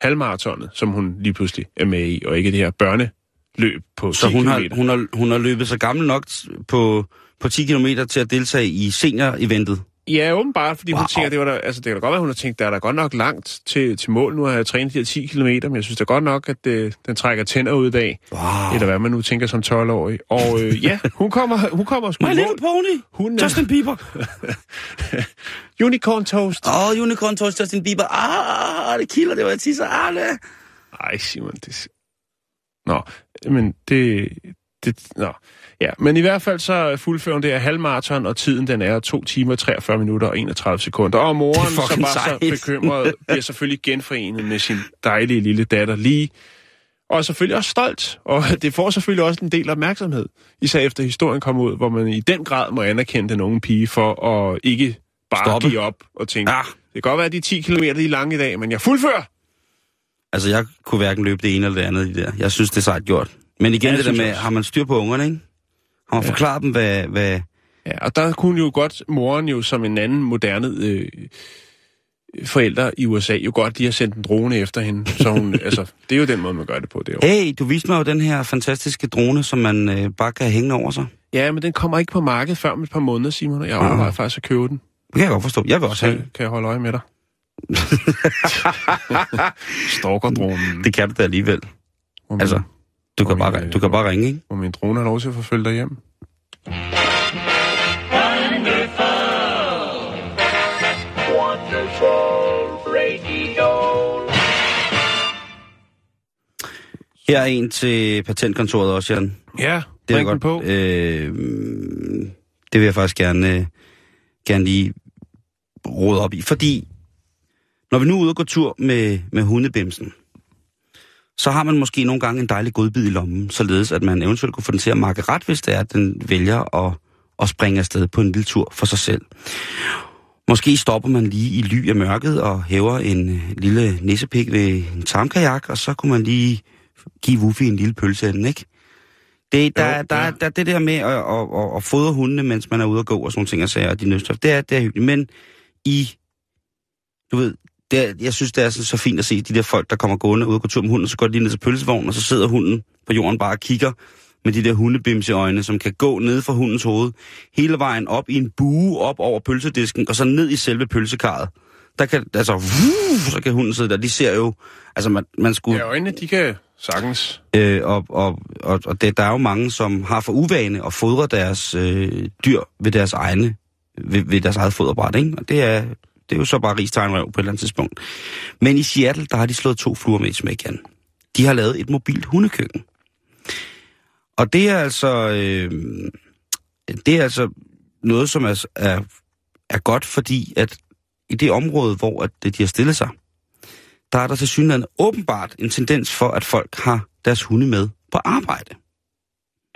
halvmaratonet, som hun lige pludselig er med i, og ikke det her børneløb på 10 Så hun har, hun, har, hun har løbet sig gammel nok på, på 10 km til at deltage i senior-eventet. Ja, åbenbart, fordi wow. Hun tænker, det var der, altså det kan da godt være, hun har tænkt, der er der godt nok langt til, til mål. Nu har jeg trænet de her 10 km, men jeg synes da godt nok, at øh, den trækker tænder ud af, Wow. eller hvad man nu tænker som 12-årig. Og øh, ja, hun kommer, hun kommer sgu My i Little. Pony! Hun er- Justin Bieber! Unicorn toast. Åh, oh, Unicorn Toast Justin Bieber. Ah, det kilder, det var jeg tisser. Ah, det. Ej, Simon, det... Nå, men det... det nå. Ja, men i hvert fald så fuldfører hun det her halvmarathon, og tiden den er 2 timer, 43 minutter og 31 sekunder. Og moren, som var så bekymret, bliver selvfølgelig genforenet med sin dejlige lille datter lige. Og selvfølgelig også stolt, og det får selvfølgelig også en del opmærksomhed. Især efter historien kom ud, hvor man i den grad må anerkende den unge pige for at ikke bare Stoppe. give op og tænke, Ah. det kan godt være, at de 10 km er lange i dag, men jeg fuldfører. Altså, jeg kunne hverken løbe det ene eller det andet i det der. Jeg synes, det er sejt gjort. Men igen, Ja, det der med, har man styr på ungerne, ikke? Har man Ja. forklaret dem, hvad, hvad... Ja, og der kunne jo godt moren jo som en anden moderne øh, forældre i USA jo godt, de har sendt en drone efter hende. Så hun, altså, det er jo den måde, man gør det på. Det. Hey, du viste mig jo den her fantastiske drone, som man øh, bare kan hænge over sig. Ja, men den kommer ikke på markedet før om et par måneder, Simon, og jeg Ah. overvejer faktisk at købe den. Det kan jeg godt forstå. Jeg vil også Så have kan jeg holde øje med dig. Stalkerdronen. Det kan du da alligevel. Altså, du kan, bare, min, du kan bare ringe, ikke? må min drone have lov til at forfølge dig hjem. Her er en til patentkontoret også, Jan. Ja, Det er den på. Øh, det vil jeg faktisk gerne, øh, gerne lige råde op i. Fordi, når vi nu er ude og gå tur med, med hundebimsen, så har man måske nogle gange en dejlig godbid i lommen, således at man eventuelt kunne få den til at makke ret, hvis det er, at den vælger at, at springe afsted på en lille tur for sig selv. Måske stopper man lige i ly af mørket og hæver en øh, lille nissepik ved en tarmkajak, og så kunne man lige give Wuffy en lille pølse af den, ikke? Det, der, Jo, der, ja. ja. der, det der med at, at, at, at fodre hundene, mens man er ude at gå og sådan nogle ting og sager, og de nødstof, det er, det er hyggeligt. Men i, du ved, det er, jeg synes, det er så, så fint at se de der folk, der kommer gående ud og går tur med hunden, så går de lige ned til pølsevognen, og så sidder hunden på jorden bare og kigger med de der hundebims i øjnene, som kan gå ned fra hundens hoved, hele vejen op i en bue op over pølsedisken, og så ned i selve pølsekarret. Der kan, altså, vuh, så kan hunden sidde der. De ser jo, altså man, man skulle... Ja, øjnene, de kan sagtens. Øh, og og, og, og det, der er jo mange, som har for uvane at fodre deres øh, dyr ved deres egne, ved, ved deres eget foderbræt, ikke? Og det er, det er jo så bare rigstegnrøv på et eller andet tidspunkt. Men i Seattle, der har de slået to fluer med et smæk, Jan. De har lavet et mobilt hundekøkken. Og det er altså, øh, det er altså noget, som er, er, er godt, fordi at i det område, hvor at de har stillet sig, der er der til synligheden åbenbart en tendens for, at folk har deres hunde med på arbejde.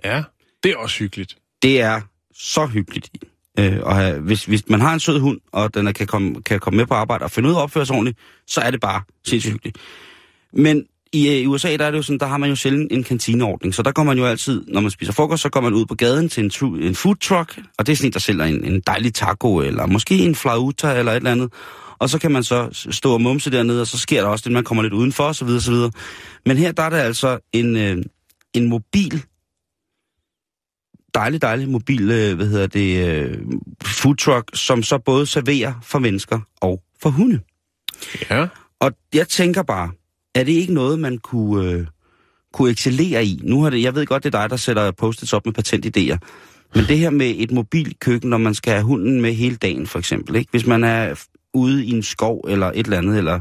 Ja, det er også hyggeligt. Det er så hyggeligt. Øh, og have, hvis, hvis man har en sød hund, og den er, kan, komme, kan komme med på arbejde og finde ud af at opføre sig ordentligt, så er det bare sindssygt hyggeligt. Men i, øh, i USA, der er det jo sådan, der har man jo sjældent en kantineordning, så der går man jo altid, når man spiser frokost, så går man ud på gaden til en, tru, en food truck, og det er sådan en, der sælger en, en dejlig taco, eller måske en flauta, eller et eller andet. Og så kan man så stå og mumse dernede, og så sker der også det, man kommer lidt udenfor, osv. osv. Men her, der er der altså en, øh, en mobil, dejlig, dejlig mobil, øh, hvad hedder det, øh, food truck, som så både serverer for mennesker og for hunde. Ja. Og jeg tænker bare, er det ikke noget, man kunne, øh, kunne excellere i? Nu har det, jeg ved godt, det er dig, der sætter post op med patentidéer. Men det her med et mobilt køkken, når man skal have hunden med hele dagen, for eksempel. Ikke? Hvis man er ude i en skov eller et eller andet, eller...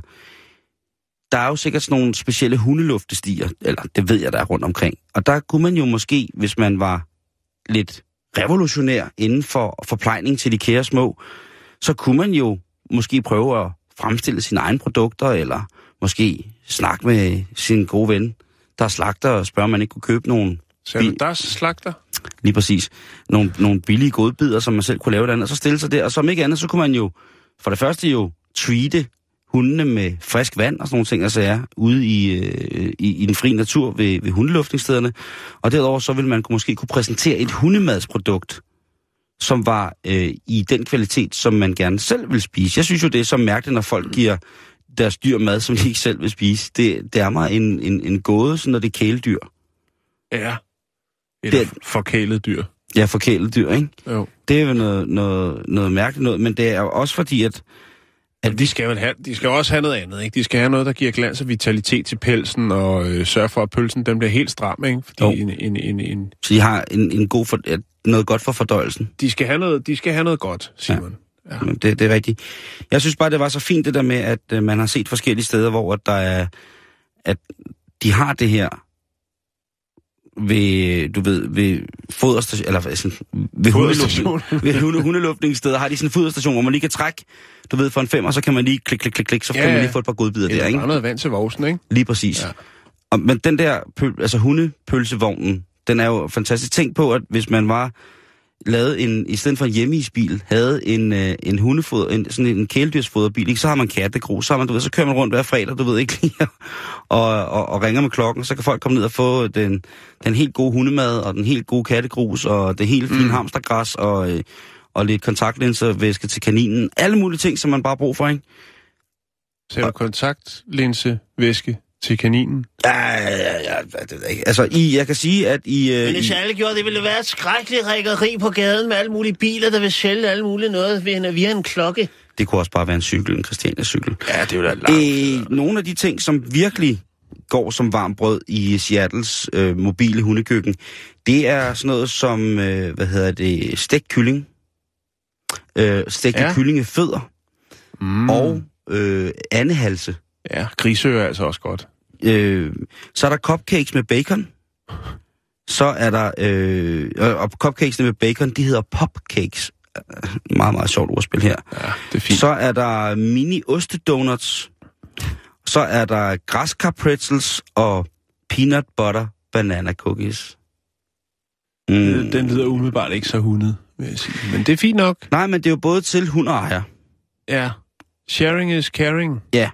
Der er jo sikkert sådan nogle specielle hundeluftestiger, eller det ved jeg, der er rundt omkring. Og der kunne man jo måske, hvis man var lidt revolutionær inden for forplejning til de kære små, så kunne man jo måske prøve at fremstille sine egne produkter, eller måske snakke med sin gode ven, der er slagter, og spørge, om man ikke kunne købe nogle, er du der slagter? lige præcis, nogle, nogle billige godbidder, som man selv kunne lave andet, og så stille sig der. Og som ikke andet, så kunne man jo for det første jo treate hundene med frisk vand og sådan nogle ting, altså er ude i, øh, i, i den frie natur ved, ved hundeluftningsstederne. Og derudover så ville man kunne- måske kunne præsentere et hundemadsprodukt, som var øh, i den kvalitet, som man gerne selv vil spise. Jeg synes jo, det er så mærkeligt, når folk giver deres dyr mad, som de ikke selv vil spise. Det, det er mig en, en, en gåde, sådan når det er kæledyr. Ja. Eller Det- forkælet dyr. Ja, for kæledyr, ikke? Jo. Det er jo noget, noget, noget mærkeligt noget, men det er jo også fordi, at At de skal have, de skal også have noget andet, ikke? De skal have noget, der giver glans og vitalitet til pelsen, og øh, sørge for, at pølsen den bliver helt stram, ikke? Fordi Jo. en, en, en, en, så de har en, en god for, noget godt for fordøjelsen. de, skal have noget, de skal have noget godt, Simon. Ja. Ja. Det, det er rigtigt. Jeg synes bare, det var så fint det der med, at øh, man har set forskellige steder, hvor at der er, at de har det her ved, du ved, ved foderstation, eller sådan, ved hundeluftning- ved hunde, hundeluftningssteder har de sådan en foderstation, hvor man lige kan trække, du ved, for en femmer, så kan man lige klik, klik, klik, klik, så Ja, kan man lige få et par godbidder der, ikke? bare noget vand til vovsen, ikke? Lige præcis. Ja. Og, men den der pøl, altså hundepølsevognen, den er jo fantastisk. Tænk på, at hvis man var lavet en, i stedet for en hjemmeisbil, havde en, øh, en hundefoder, en, sådan en kæledyrsfoderbil, ikke? så har man kattegrus, så, har man, du ved, så kører man rundt hver fredag, du ved ikke lige, og, og, og, ringer med klokken, så kan folk komme ned og få den, den helt gode hundemad, og den helt gode kattegrus, og det helt fine mm. hamstergræs, og, øh, og lidt kontaktlinservæske til kaninen. Alle mulige ting, som man bare har brug for, ikke? Ser du kontaktlinse væske til kaninen? Ja, ja, ja, det ved jeg ikke. Altså, I, jeg kan sige, at I... Øh, Men I hvis alle gjorde, det ville være et skrækkeligt rækkeri på gaden med alle mulige biler, der vil sælge alle mulige noget via en, klokke. det kunne også bare være en cykel, en Christiania-cykel. Ja, det er jo da langt. Øh, nogle af de ting, som virkelig går som varmt brød i Seattles øh, mobile hundekøkken, det er sådan noget som, øh, hvad hedder det, stegt kylling, øh, stegte Ja. ja. kyllingefødder Mm. og øh, andehalse. Ja, grisøer er altså også godt. Øh, så er der cupcakes med bacon. Så er der, øh, og cupcakesene med bacon, de hedder popcakes. Meget, meget sjovt ordspil her. Ja, det er fint. Så er der mini ostedonuts. Så er der græskar pretzels og peanut butter banana cookies. Mm. Den lyder umiddelbart ikke så hundet, vil jeg sige. Men det er fint nok. Nej, men det er jo både til hund og ejer. Ja. Sharing is caring. Ja,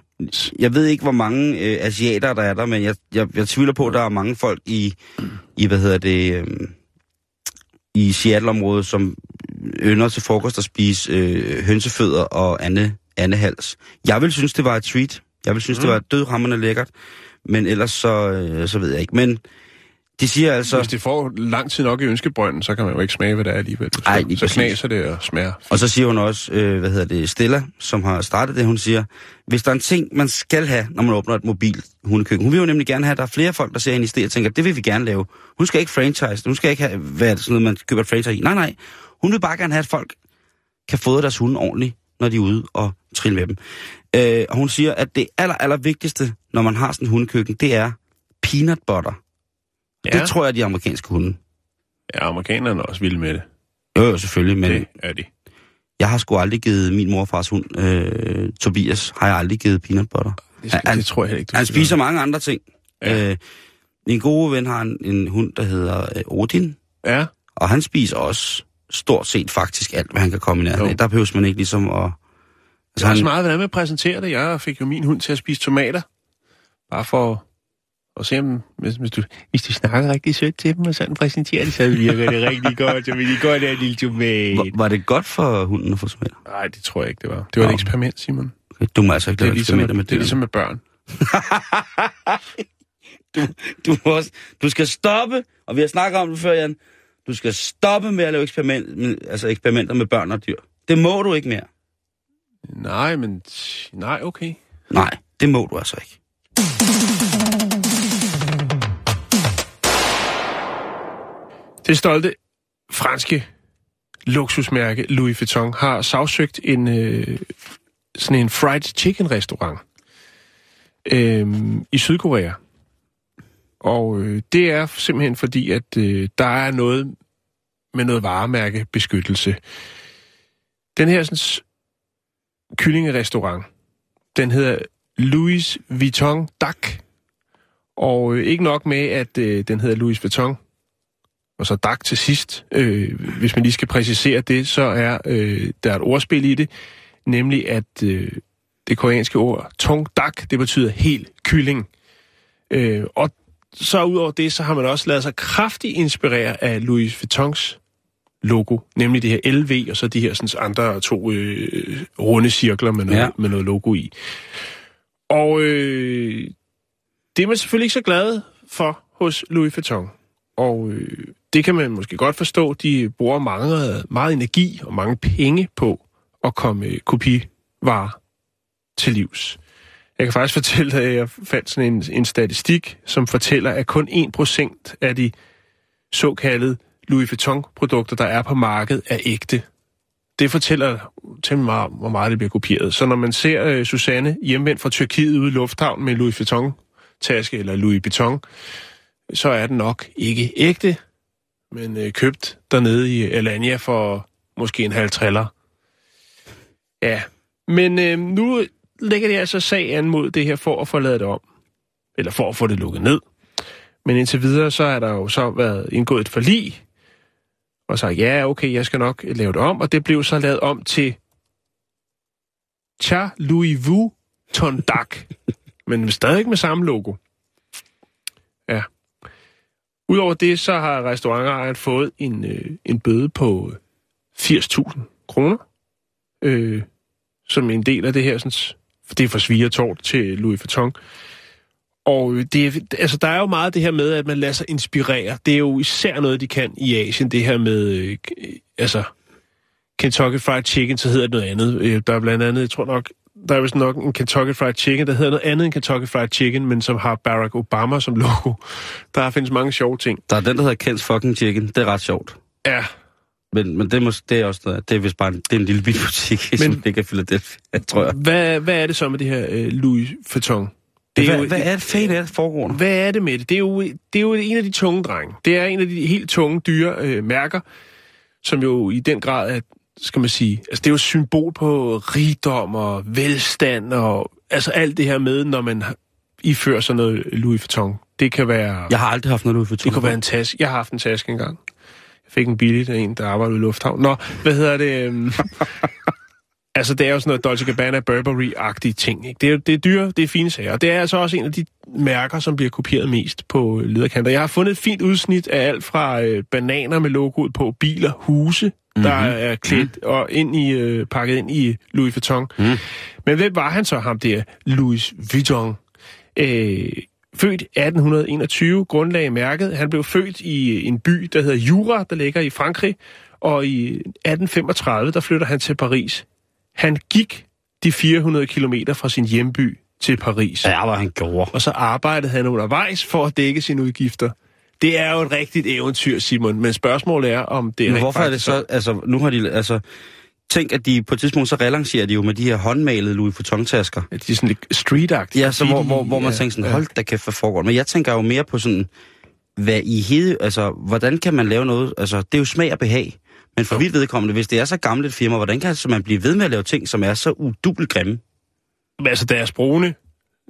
jeg ved ikke, hvor mange øh, asiater der er der, men jeg, jeg, jeg tvivler på, at der er mange folk i, i hvad hedder det, øh, i Seattle-området, som ynder til frokost at spise øh, hønsefødder og ande, andehals. Jeg vil synes, det var et treat. Jeg vil synes, mm. det var dødrammerne lækkert. Men ellers så, øh, så ved jeg ikke. Men de siger altså... Hvis det får lang tid nok i ønskebrønden, så kan man jo ikke smage, hvad det er alligevel. Så, Ej, så knaser det og smager. Og så siger hun også, øh, hvad hedder det, Stella, som har startet det, hun siger, hvis der er en ting, man skal have, når man åbner et mobil hundekøkken. Hun vil jo nemlig gerne have, at der er flere folk, der ser hende i stedet og tænker, det vil vi gerne lave. Hun skal ikke franchise, hun skal ikke have, hvad er det, sådan noget, man køber et franchise i. Nej, nej. Hun vil bare gerne have, at folk kan fodre deres hunde ordentligt, når de er ude og trille med dem. Øh, og hun siger, at det aller, aller vigtigste, når man har sådan en hundekøkken, det er peanut butter. Ja. Det tror jeg, de amerikanske hunde. Ja, amerikanerne er også vilde med det. Jo, jo, selvfølgelig, men... Det er de. Jeg har sgu aldrig givet min mor og fars hund, øh, Tobias, har jeg aldrig givet peanut butter. Det, Han- det tror jeg ikke, Han skal spiser mange andre ting. Ja. Øh, min gode ven har en, en hund, der hedder øh, Odin. Ja, og han spiser også stort set faktisk alt, hvad han kan komme i nærheden af. Der behøver man ikke ligesom at... det Altså, er også han, meget, hvordan man præsenterer det. Jeg fik jo min hund til at spise tomater. Bare for at se, om, hvis, hvis, du, hvis du snakker rigtig sødt til dem, og sådan præsenterer det, så virker det rigtig godt. Så vil de godt have en lille tomat. var, var det godt for hunden at få tomater? Nej, det tror jeg ikke, det var. Det var et Nå. eksperiment, Simon. Okay, du må altså ikke Det er, lave ligesom, eksperimenter med det er dyr. ligesom med børn. Du, må også, du skal stoppe, og vi har snakket om det før, Jan. Du skal stoppe med at lave eksperiment, altså eksperimenter med børn og dyr. Det må du ikke mere. Nej, men... Nej, okay. Nej, det må du altså ikke. Det stolte franske luksusmærke Louis Vuitton har sagsøgt en øh, sådan en fried chicken restaurant øh, i Sydkorea. Og øh, det er simpelthen fordi, at øh, der er noget med noget varemærkebeskyttelse. Den her sådan, kyllingerestaurant, den hedder Louis Vuitton Dak. Og øh, ikke nok med, at øh, den hedder Louis Vuitton, og så dak til sidst. Øh, hvis man lige skal præcisere det, så er øh, der er et ordspil i det, nemlig at øh, det koreanske ord tong dak, det betyder helt kylling. Øh, og så udover det, så har man også lavet sig kraftigt inspirere af Louis Vuittons logo, nemlig det her LV, og så de her sådan, andre to øh, runde cirkler med noget. Ja. med noget logo i. Og øh, det er man selvfølgelig ikke så glad for hos Louis Vuitton. Og øh, det kan man måske godt forstå. De bruger mange, meget energi og mange penge på at komme øh, kopivarer til livs. Jeg kan faktisk fortælle, at jeg fandt sådan en, en statistik, som fortæller, at kun 1% af de såkaldte Louis Vuitton-produkter, der er på markedet, er ægte. Det fortæller temmelig meget om, hvor meget det bliver kopieret. Så når man ser øh, Susanne hjemvendt fra Tyrkiet ude i lufthavnen med Louis Vuitton-taske eller Louis Vuitton, så er den nok ikke ægte, men øh, købt dernede i Alanya for måske en halv triller. Ja, men øh, nu lægger de altså sag an mod det her for at få lavet det om. Eller for at få det lukket ned. Men indtil videre, så er der jo så været indgået et forlig, og sagt, ja, okay, jeg skal nok lave det om, og det blev så lavet om til Cha Louis Vu Tondak, men stadig med samme logo. Ja. Udover det, så har restaurantejeren fået en, øh, en bøde på 80.000 kroner, øh, som en del af det her sådan, det er fra Svigertort til Louis Vuitton. Og øh, det, er- altså, der er jo meget det her med, at man lader sig inspirere. Det er jo især noget, de kan i Asien, det her med, øh, k- altså, Kentucky Fried Chicken, så hedder det noget andet. Øh, der er blandt andet, jeg tror nok, der er vist nok en Kentucky Fried Chicken, der hedder noget andet end Kentucky Fried Chicken, men som har Barack Obama som logo. Der findes mange sjove ting. Der er den, der hedder Ken's Fucking Chicken. Det er ret sjovt. Ja, Men, men det, mås- det er også noget, det er vist bare en, det er en lille bitte butik, men, som ligger i Philadelphia, tror jeg. hvad, hvad er det så med det her øh, Louis Vuitton? Det hvad, hvad er det fanden er det der? Hvad er det med det? Det er jo, det er jo en af de tunge drenge. Det er en af de helt tunge, dyre øh, mærker, som jo i den grad er, skal man sige, altså det er jo et symbol på rigdom og velstand og altså alt det her med, når man ifører sådan noget Louis Vuitton. Det kan være, Jeg har aldrig haft noget Louis Vuitton. det kan være en taske. Jeg har haft en taske engang. Jeg fik en billig af en, der arbejdede i Lufthavn. Nå, hvad hedder det? altså, det er jo sådan noget Dolce Gabbana Burberry-agtige ting. Ikke? Det, er, det er dyre, det er fine sager. Og det er altså også en af de mærker, som bliver kopieret mest på lederkanter. Jeg har fundet et fint udsnit af alt fra øh, bananer med logoet på, biler, huse, mm-hmm. der er klædt og ind i, øh, pakket ind i Louis Vuitton. Mm. Men hvem var han så, ham der Louis Vuitton? Øh, født 1821, grundlag mærket. Han blev født i en by, der hedder Jura, der ligger i Frankrig. Og i 1835, der flytter han til Paris. Han gik de 400 kilometer fra sin hjemby til Paris. Ja, hvad han gjorde. Og så arbejdede han undervejs for at dække sine udgifter. Det er jo et rigtigt eventyr, Simon. Men spørgsmålet er, om det er Men hvorfor er det så, altså, nu har de, altså, tænk, at de på et tidspunkt så relancerer de jo med de her håndmalede Louis Vuitton-tasker. at de er sådan lidt street Ja, så hvor, hvor, hvor man Ja, tænker sådan, ja. hold da kæft, hvad foregår? Men jeg tænker jo mere på sådan, hvad i hede, altså, hvordan kan man lave noget, altså, det er jo smag og behag. Men for vidt vedkommende, hvis det er så gammelt et firma, hvordan kan så man blive ved med at lave ting, som er så udubbelt grimme? Altså deres brune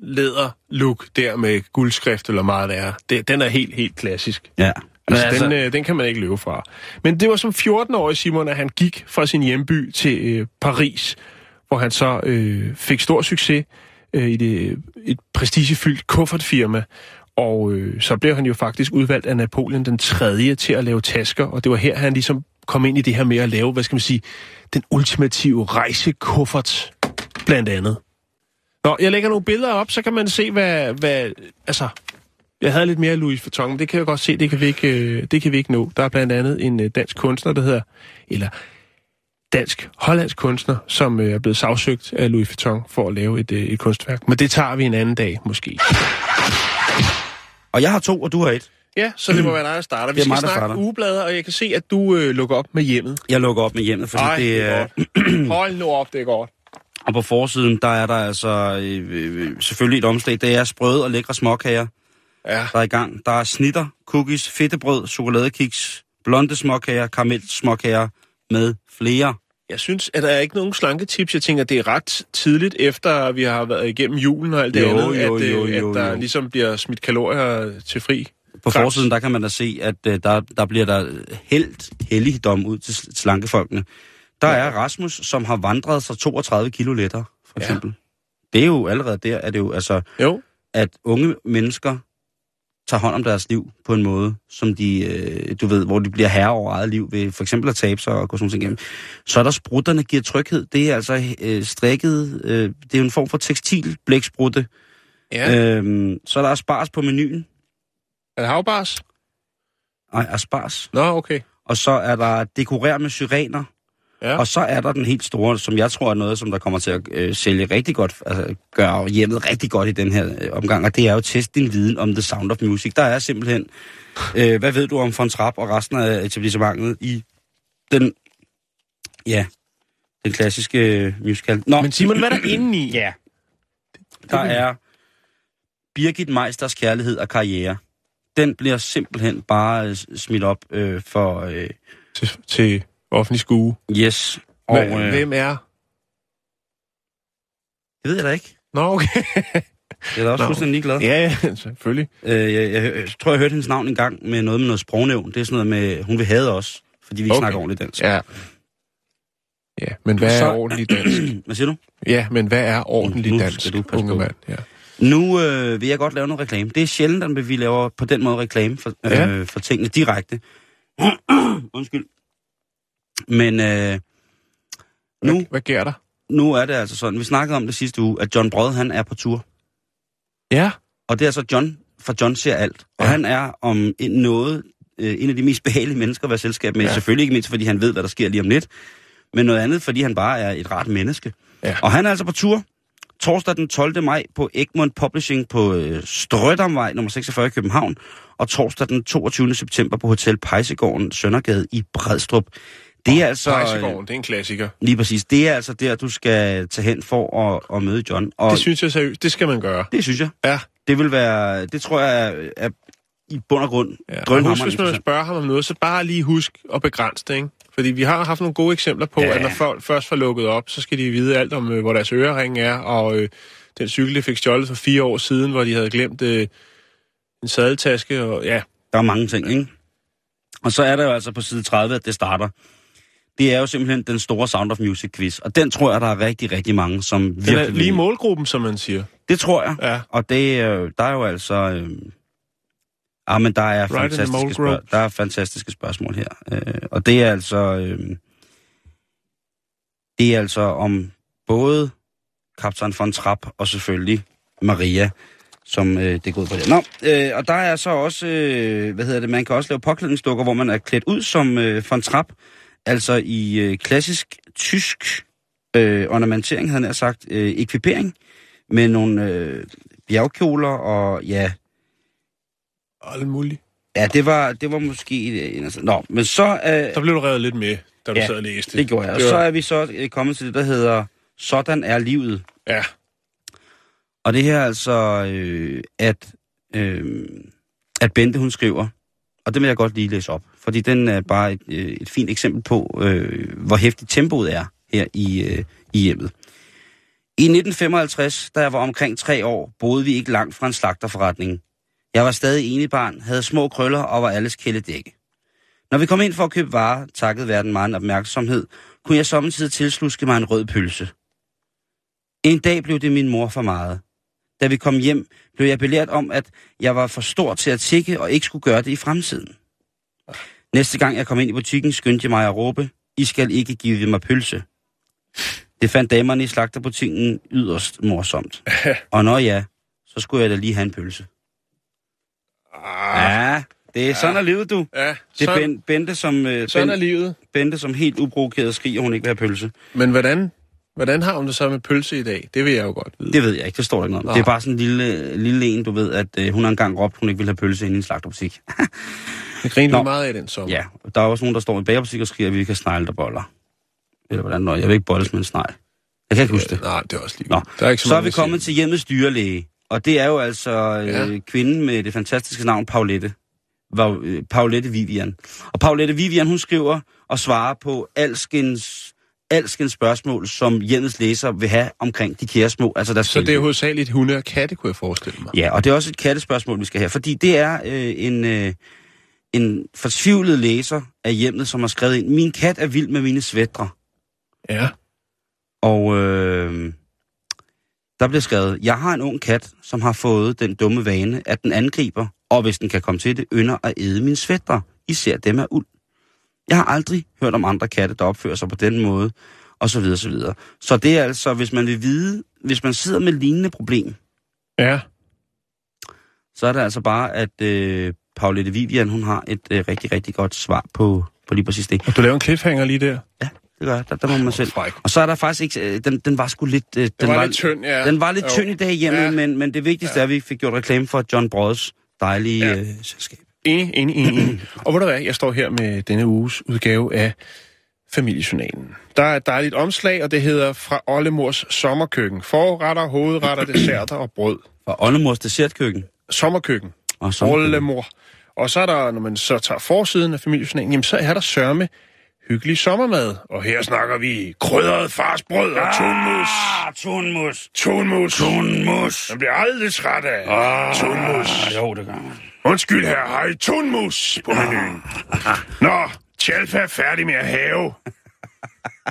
læder look der med guldskrift eller meget værre, det, den er helt, helt klassisk. Ja. Altså, altså, den, øh, den kan man ikke løbe fra. Men det var som 14-årig, Simon, at han gik fra sin hjemby til øh, Paris, hvor han så øh, fik stor succes øh, i det, et prestigefyldt kuffertfirma. Og øh, så blev han jo faktisk udvalgt af Napoleon den 3. til at lave tasker, og det var her, han ligesom komme ind i det her med at lave, hvad skal man sige, den ultimative rejsekuffert, blandt andet. Nå, jeg lægger nogle billeder op, så kan man se, hvad, hvad altså, jeg havde lidt mere Louis Vuitton, men det kan jeg godt se, det kan vi ikke, øh, det kan vi ikke nå. Der er blandt andet en øh, dansk kunstner, der hedder, eller dansk-hollandsk kunstner, som øh, er blevet sagsøgt af Louis Vuitton for at lave et, et kunstværk. Men det tager vi en anden dag, måske. og jeg har to, og du har et. Ja, så det må være dig, der starter. Vi Det er skal mig, snakke starter. ugeblader, og jeg kan se, at du øh, lukker op med hjemmet. Jeg lukker op med hjemmet, fordi Ej, det er... godt. Hold nu op, det er godt. Og på forsiden, der er der altså øh, øh, selvfølgelig et omslag. Det er sprøde og lækre småkager, Ja, der er i gang. Der er snitter, cookies, fedtebrød, chokoladekiks, blonde småkager, karamelsmåkager med flere. jeg synes, at der er ikke nogen slanketips. Jeg tænker, det er ret tidligt, efter vi har været igennem julen og alt det Jo, andet, jo, at, øh, jo, jo, at der jo. ligesom bliver smidt kalorier til fri. På Krebs. forsiden, der kan man da se, at øh, der, der bliver der helt helligdom ud til sl- slankefolkene. Der er Rasmus, som har vandret sig 32 kilo lettere, for Ja. eksempel. Det er jo allerede der, er det jo, altså, Jo, at unge mennesker tager hånd om deres liv på en måde, som de, øh, du ved, hvor de bliver herre over eget liv ved for eksempel at tabe sig og gå sådan nogle ting igennem. Så er der sprutterne giver tryghed. Det er altså øh, strikket, øh, det er jo en form for tekstilblæksprutte. ja. Øh. Øhm, så er der asparges på menuen. Er det havbars? Nej, asparges. Nå, okay. Og så er der dekorer med syrener. Ja. Og så er der den helt store, som jeg tror er noget, som der kommer til at øh, sælge rigtig godt, altså gøre hjemmet rigtig godt i den her øh, omgang, og det er jo test din viden om The Sound of Music. Der er simpelthen, øh, hvad ved du om von Trapp og resten af etablissementet i den, ja, den klassiske øh, musical. Nå, Men Simon, hvad er der inde i? ja, der er Birgit Meisters kærlighed og karriere. Den bliver simpelthen bare øh, smidt op øh, for, øh, Til, til offentlig skue. yes. Og, Hva, øh, hvem er? det ved jeg da ikke. Nå, okay. Jeg er da også Nå. fuldstændig ligeglad. ja, ja, selvfølgelig. Øh, jeg, jeg, jeg, tror, jeg hørte hendes navn en gang med noget med noget sprognævn. Det er sådan noget med, hun vil have os, fordi vi ikke Okay. snakker ordentligt dansk. Ja. Ja, men hvad er ordentlig dansk? Hvad siger du? Ja, men hvad er ordentlig skal dansk, unge på. mand? Ja. Nu øh, vil jeg godt lave noget reklame. Det er sjældent, at vi laver på den måde reklame for, øh, Ja. for tingene direkte. Undskyld. Men øh, nu, Hvad, hvad gør der? nu er det altså sådan, vi snakkede om det sidste uge, at John Brød, han er på tur. Ja. Og det er så John, for John ser alt. Og Ja. han er om noget, øh, en af de mest behagelige mennesker at være i selskab med. Ja. Selvfølgelig ikke mindst, fordi han ved, hvad der sker lige om lidt. Men noget andet, fordi han bare er et rart menneske. Ja. Og han er altså på tur torsdag den 12. maj på Egmont Publishing på øh, Strødamvej nummer 46 i København. Og torsdag den 22. september på Hotel Pejsegården Søndergade i Bredstrup. Det er altså... Pejsegården, det er en klassiker. Lige præcis. Det er altså der, du skal tage hen for at, at møde John. Og Det synes jeg seriøst, det skal man gøre. det synes jeg. Ja. Det vil være, det tror jeg er, er i bund og grund Ja, og drønhammerende husk, hvis man vil interessant. spørge ham om noget, så bare lige husk at begrænse det, ikke? Fordi vi har haft nogle gode eksempler på, Ja. at når folk først får lukket op, så skal de vide alt om, øh, hvor deres ørering er, og øh, den cykel, de fik stjålet for fire år siden, hvor de havde glemt øh, en sadeltaske, og ja, Der er mange ting, ikke? Og så er der jo altså på side 30, at det starter. Det er jo simpelthen den store Sound of Music quiz. Og den tror jeg, der er rigtig, rigtig mange, som virkelig er vil- lige målgruppen, som man siger. Det tror jeg. Ja. Og det, øh, der er jo altså... Øh, ah, men der er, Right fantastiske spørg- der er fantastiske spørgsmål her. Øh, og det er altså... Øh, det er altså om både kaptajn von Trapp og selvfølgelig Maria, som øh, det går ud på det. Nå, øh, og der er så også, øh, hvad hedder det, man kan også lave påklædningsdukker, hvor man er klædt ud som øh, von Trapp, altså i øh, klassisk tysk øh, ornamentering, havde nær sagt, øh, ekvipering, med nogle øh, bjergkjoler og ja, Alt muligt. ja, det var, det var måske... Af- Nå, men så... Øh, Der blev du revet lidt med, da du Ja, sad og læste. det gjorde jeg. Og så er vi så øh, kommet til det, der hedder Sådan er livet. Ja, Og det her er altså, øh, at, øh, at Bente hun skriver, og det vil jeg godt lige læse op, fordi den er bare et, øh, et fint eksempel på, øh, hvor hæftigt tempoet er her i, øh, i hjemmet. I 1955, da jeg var omkring tre år, boede vi ikke langt fra en slagterforretning. Jeg var stadig enig barn, havde små krøller og var alles kæledække. Når vi kom ind for at købe varer, takket være den meget opmærksomhed, kunne jeg samtidig tilsluske mig en rød pølse. En dag blev det min mor for meget. Da vi kom hjem, blev jeg belært om, at jeg var for stor til at tikke og ikke skulle gøre det i fremtiden. Næste gang jeg kom ind i butikken, skyndte jeg mig at råbe, I skal ikke give mig pølse. Det fandt damerne i slagterbutikken yderst morsomt. Og når ja, så skulle jeg da lige have en pølse. Ja, det er sådan er livet, du. ja Det er ben, Bente, som, øh, sådan er ben, livet. Bente, som helt uprovokeret skriger, hun ikke vil have pølse. Men hvordan, hvordan har hun det så med pølse i dag? Det vil jeg jo godt vide. Det ved jeg ikke, det står der ikke noget om. Det er bare sådan en lille, lille en, du ved, at øh, hun har engang råbt, hun ikke vil have pølse inde i en slagterbutik. Jeg griner vi meget af den sommer. Ja, der er også nogen, der står i bagerbutik og skriger, at vi kan snegle der boller. Eller hvordan nå, jeg vil ikke bolles med en snegl. Jeg kan ikke huske det. Nej, det er også lige. Nå, Der er ikke så, Så er vi kommet til hjemmets dyrlæge. Og det er jo altså øh, Ja. kvinden med det fantastiske navn Paulette. Var, øh, Paulette Vivian. Og Paulette Vivian, hun skriver og svarer på alskens, alskens spørgsmål, som hjemmets læser vil have omkring de kære små. Altså der Så det er hovedsageligt hunde og katte, kunne jeg forestille mig. Ja, og det er også et kattespørgsmål, vi skal have, fordi det er øh, en, øh, en fortvivlet læser af hjemmet, som har skrevet ind, min kat er vild med mine svætre. Ja. Og øh, der bliver skrevet, jeg har en ung kat, som har fået den dumme vane, at den angriber, og hvis den kan komme til det, ynder at æde mine svætre, især dem af uld. Jeg har aldrig hørt om andre katte, der opfører sig på den måde, og så videre, så videre. Så det er altså, hvis man vil vide, hvis man sidder med lignende problem, Ja. så er det altså bare, at øh, Paulette Vivian, hun har et øh, rigtig, rigtig godt svar på, på lige præcis det. Og du laver en cliffhanger lige der. Ja, det gør jeg. Der, der må man selv. Og så er der faktisk ikke... Øh, den, den var sgu lidt... Øh, den Den var lidt tynd, ja. Den var lidt Jo. tynd i dag hjemme, Ja. men, men det vigtigste ja. er, at vi fik gjort reklame for John Brods dejlige Ja. øh, selskab. Enig, enig, enig, enig. Og ved du hvad, jeg står her med denne uges udgave af Familiejournalen. Der er et dejligt omslag, og det hedder Fra Ollemors sommerkøkken. Forretter, hovedretter, desserter og brød. Og Ollemors Dessertkøkken. Sommerkøkken. Og sådan Ollemor. Og så er der, når man så tager forsiden af Familiejournalen, jamen så er der sørme hyggelig sommermad. Og her snakker vi krydret farsbrød og tunmus. Ah, tunmus. Tunmus. Tunmus. Man bliver aldrig træt af Ah, tunmus. Jo, det gør man. Undskyld her, har I tunmus på menuen? Nå, Chalfe er færdig med at have.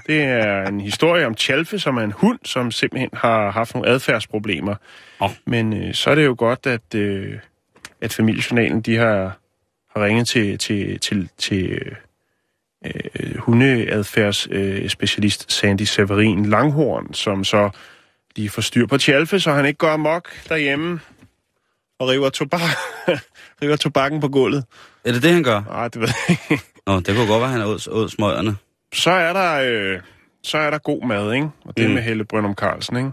Det er en historie om Chalfe, som er en hund, som simpelthen har haft nogle adfærdsproblemer. Åh. Men øh, så er det jo godt, at, øh, at familiejournalen de har, har ringet til, til, til, til øh, hundeadfærdsspecialist øh, Sandy Severin Langhorn, som så lige får styr på Tjalfe, så han ikke går amok derhjemme og river, tobak, river tobakken på gulvet. Er det det, han gør? Nej, det ved jeg ikke. Nå, det kunne godt være, han er åd, åd smøgerne. Så er der, øh, så er der god mad, ikke? Og det Mm. med Helle Brøndum Carlsen, ikke?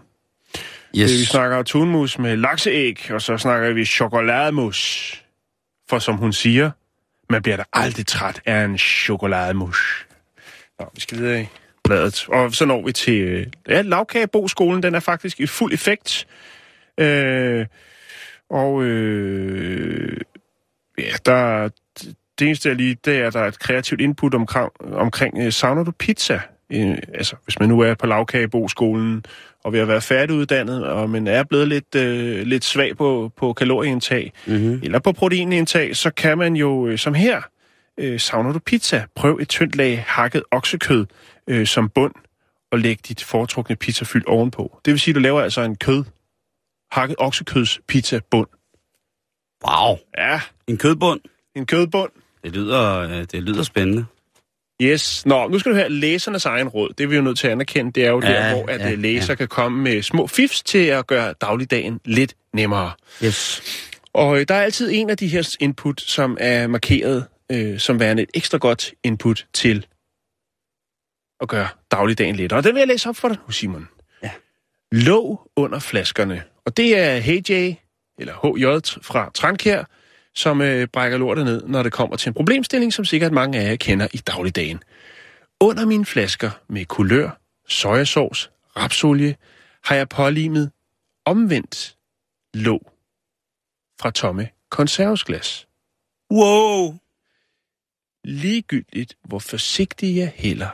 Yes. Det, vi snakker tunmus med lakseæg, og så snakker vi chokolademus. For som hun siger, man bliver da aldrig træt af en chokolademus. Nå, vi skal videre i bladet. Og så når vi til... Øh, ja, lavkageboskolen, den er faktisk i fuld effekt. Øh, og øh, ja, der, det eneste jeg lige, det er, at der er et kreativt input omkring, omkring øh, savner du pizza? Øh, altså, hvis man nu er på lavkageboskolen og ved at være færdiguddannet, og man er blevet lidt, øh, lidt svag på, på kalorieindtag, Mm-hmm. eller på proteinindtag, så kan man jo, øh, som her, øh, savner du pizza, prøv et tyndt lag hakket oksekød øh, som bund, og læg dit foretrukne pizzafyld ovenpå. Det vil sige, at du laver altså en kød, hakket oksekøds pizza bund. Wow. Ja, En kødbund. en kødbund. Det lyder, øh, det lyder spændende. Yes. Nå, nu skal du høre læsernes egen råd. Det er vi jo nødt til at anerkende. Det er jo ja, der, hvor at ja, ja, læser ja. ja. kan komme med små fifs til at gøre dagligdagen lidt nemmere. Yes. Og øh, der er altid en af de her input, som er markeret øh, som værende et ekstra godt input til at gøre dagligdagen lettere. Og den vil jeg læse op for dig nu, Simon. Ja. Låg under flaskerne. Og det er HJ, eller HJ fra Trankær, som øh, brækker lortet ned, når det kommer til en problemstilling, som sikkert mange af jer kender i dagligdagen. Under mine flasker med kulør, sojasauce, rapsolie, har jeg pålimet omvendt låg fra tomme konservesglas. Wow. Ligegyldigt, hvor forsigtig jeg hælder,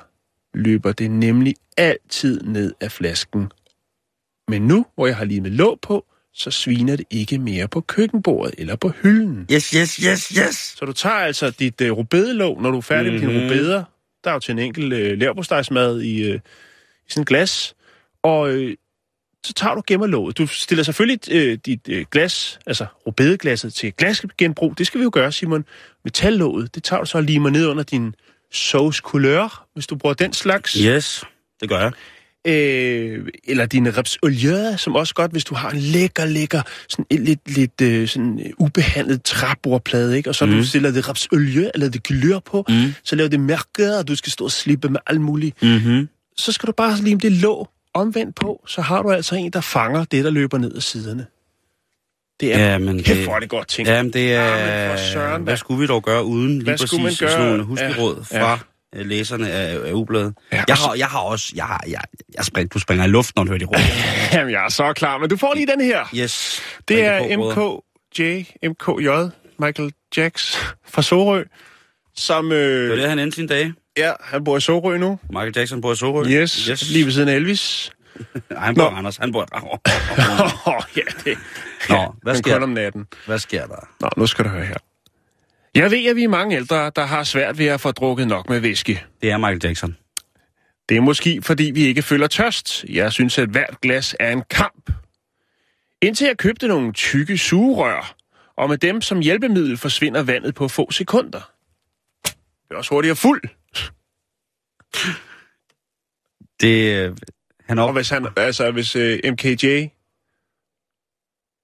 løber det nemlig altid ned af flasken. Men nu, hvor jeg har limet låg på, så sviner det ikke mere på køkkenbordet eller på hylden. Yes, yes, yes, yes. Så du tager altså dit uh, rubedelåg, når du er færdig mm-hmm. med dine Mhm. rubeder. Der er jo til en enkelt uh, leverpostejsmad i, uh, i sådan et glas. Og uh, så tager du gemmer låget. Du stiller selvfølgelig uh, dit uh, glas, altså rubedeglasset til glasgenbrug. Det skal vi jo gøre, Simon. Metallåget, det tager du så og limer ned under din sauce couleur, hvis du bruger den slags. Yes, det gør jeg. Øh, eller din repsolie, som også godt, hvis du har en lækker, lækker, sådan en lidt, lidt øh, sådan øh, ubehandlet træbordplade, ikke? Og så mm. du stiller det repsolie eller det glør på, Mm. så laver det mærke, og du skal stå og slippe med alt muligt. Mm-hmm. Så skal du bare lime det låg omvendt på, så har du altså en, der fanger det, der løber ned ad siderne. Det er Ja, ja, men kæft, det- hvor er det godt ting. Jamen, det er... Jamen, for søren, hvad da. skulle vi dog gøre uden lige Hvad præcis man gøre? sådan nogle huskeråd Ja, fra ja. Læserne af, af ubladet? Ja, jeg, har, jeg har også... Jeg, har, jeg, jeg spring, du springer i luft, når du hører de råd. Jamen, jeg er så klar, men du får lige den her. Yes. Det er. MKJ, MKJ, Michael Jacks fra Sorø, som... Øh, Det var det, han endte sine dage. Ja, han bor i Sorø nu. Michael Jackson bor i Sorø. Yes, yes. lige ved siden af Elvis. Nej, han bor Nå. Randers. Han bor i oh, ja, det. Nå, hvad sker om natten. Hvad sker der? Nå, nu skal du høre her. Jeg ved, at vi er mange ældre, der har svært ved at få drukket nok med væske. Det er Michael Jackson. Det er måske, fordi vi ikke føler tørst. Jeg synes, at hvert glas er en kamp. Indtil jeg købte nogle tykke sugerør, og med dem som hjælpemiddel forsvinder vandet på få sekunder. Det er også hurtigere fuld. Det, øh, han er Og op hvis han, altså hvis uh, MKJ,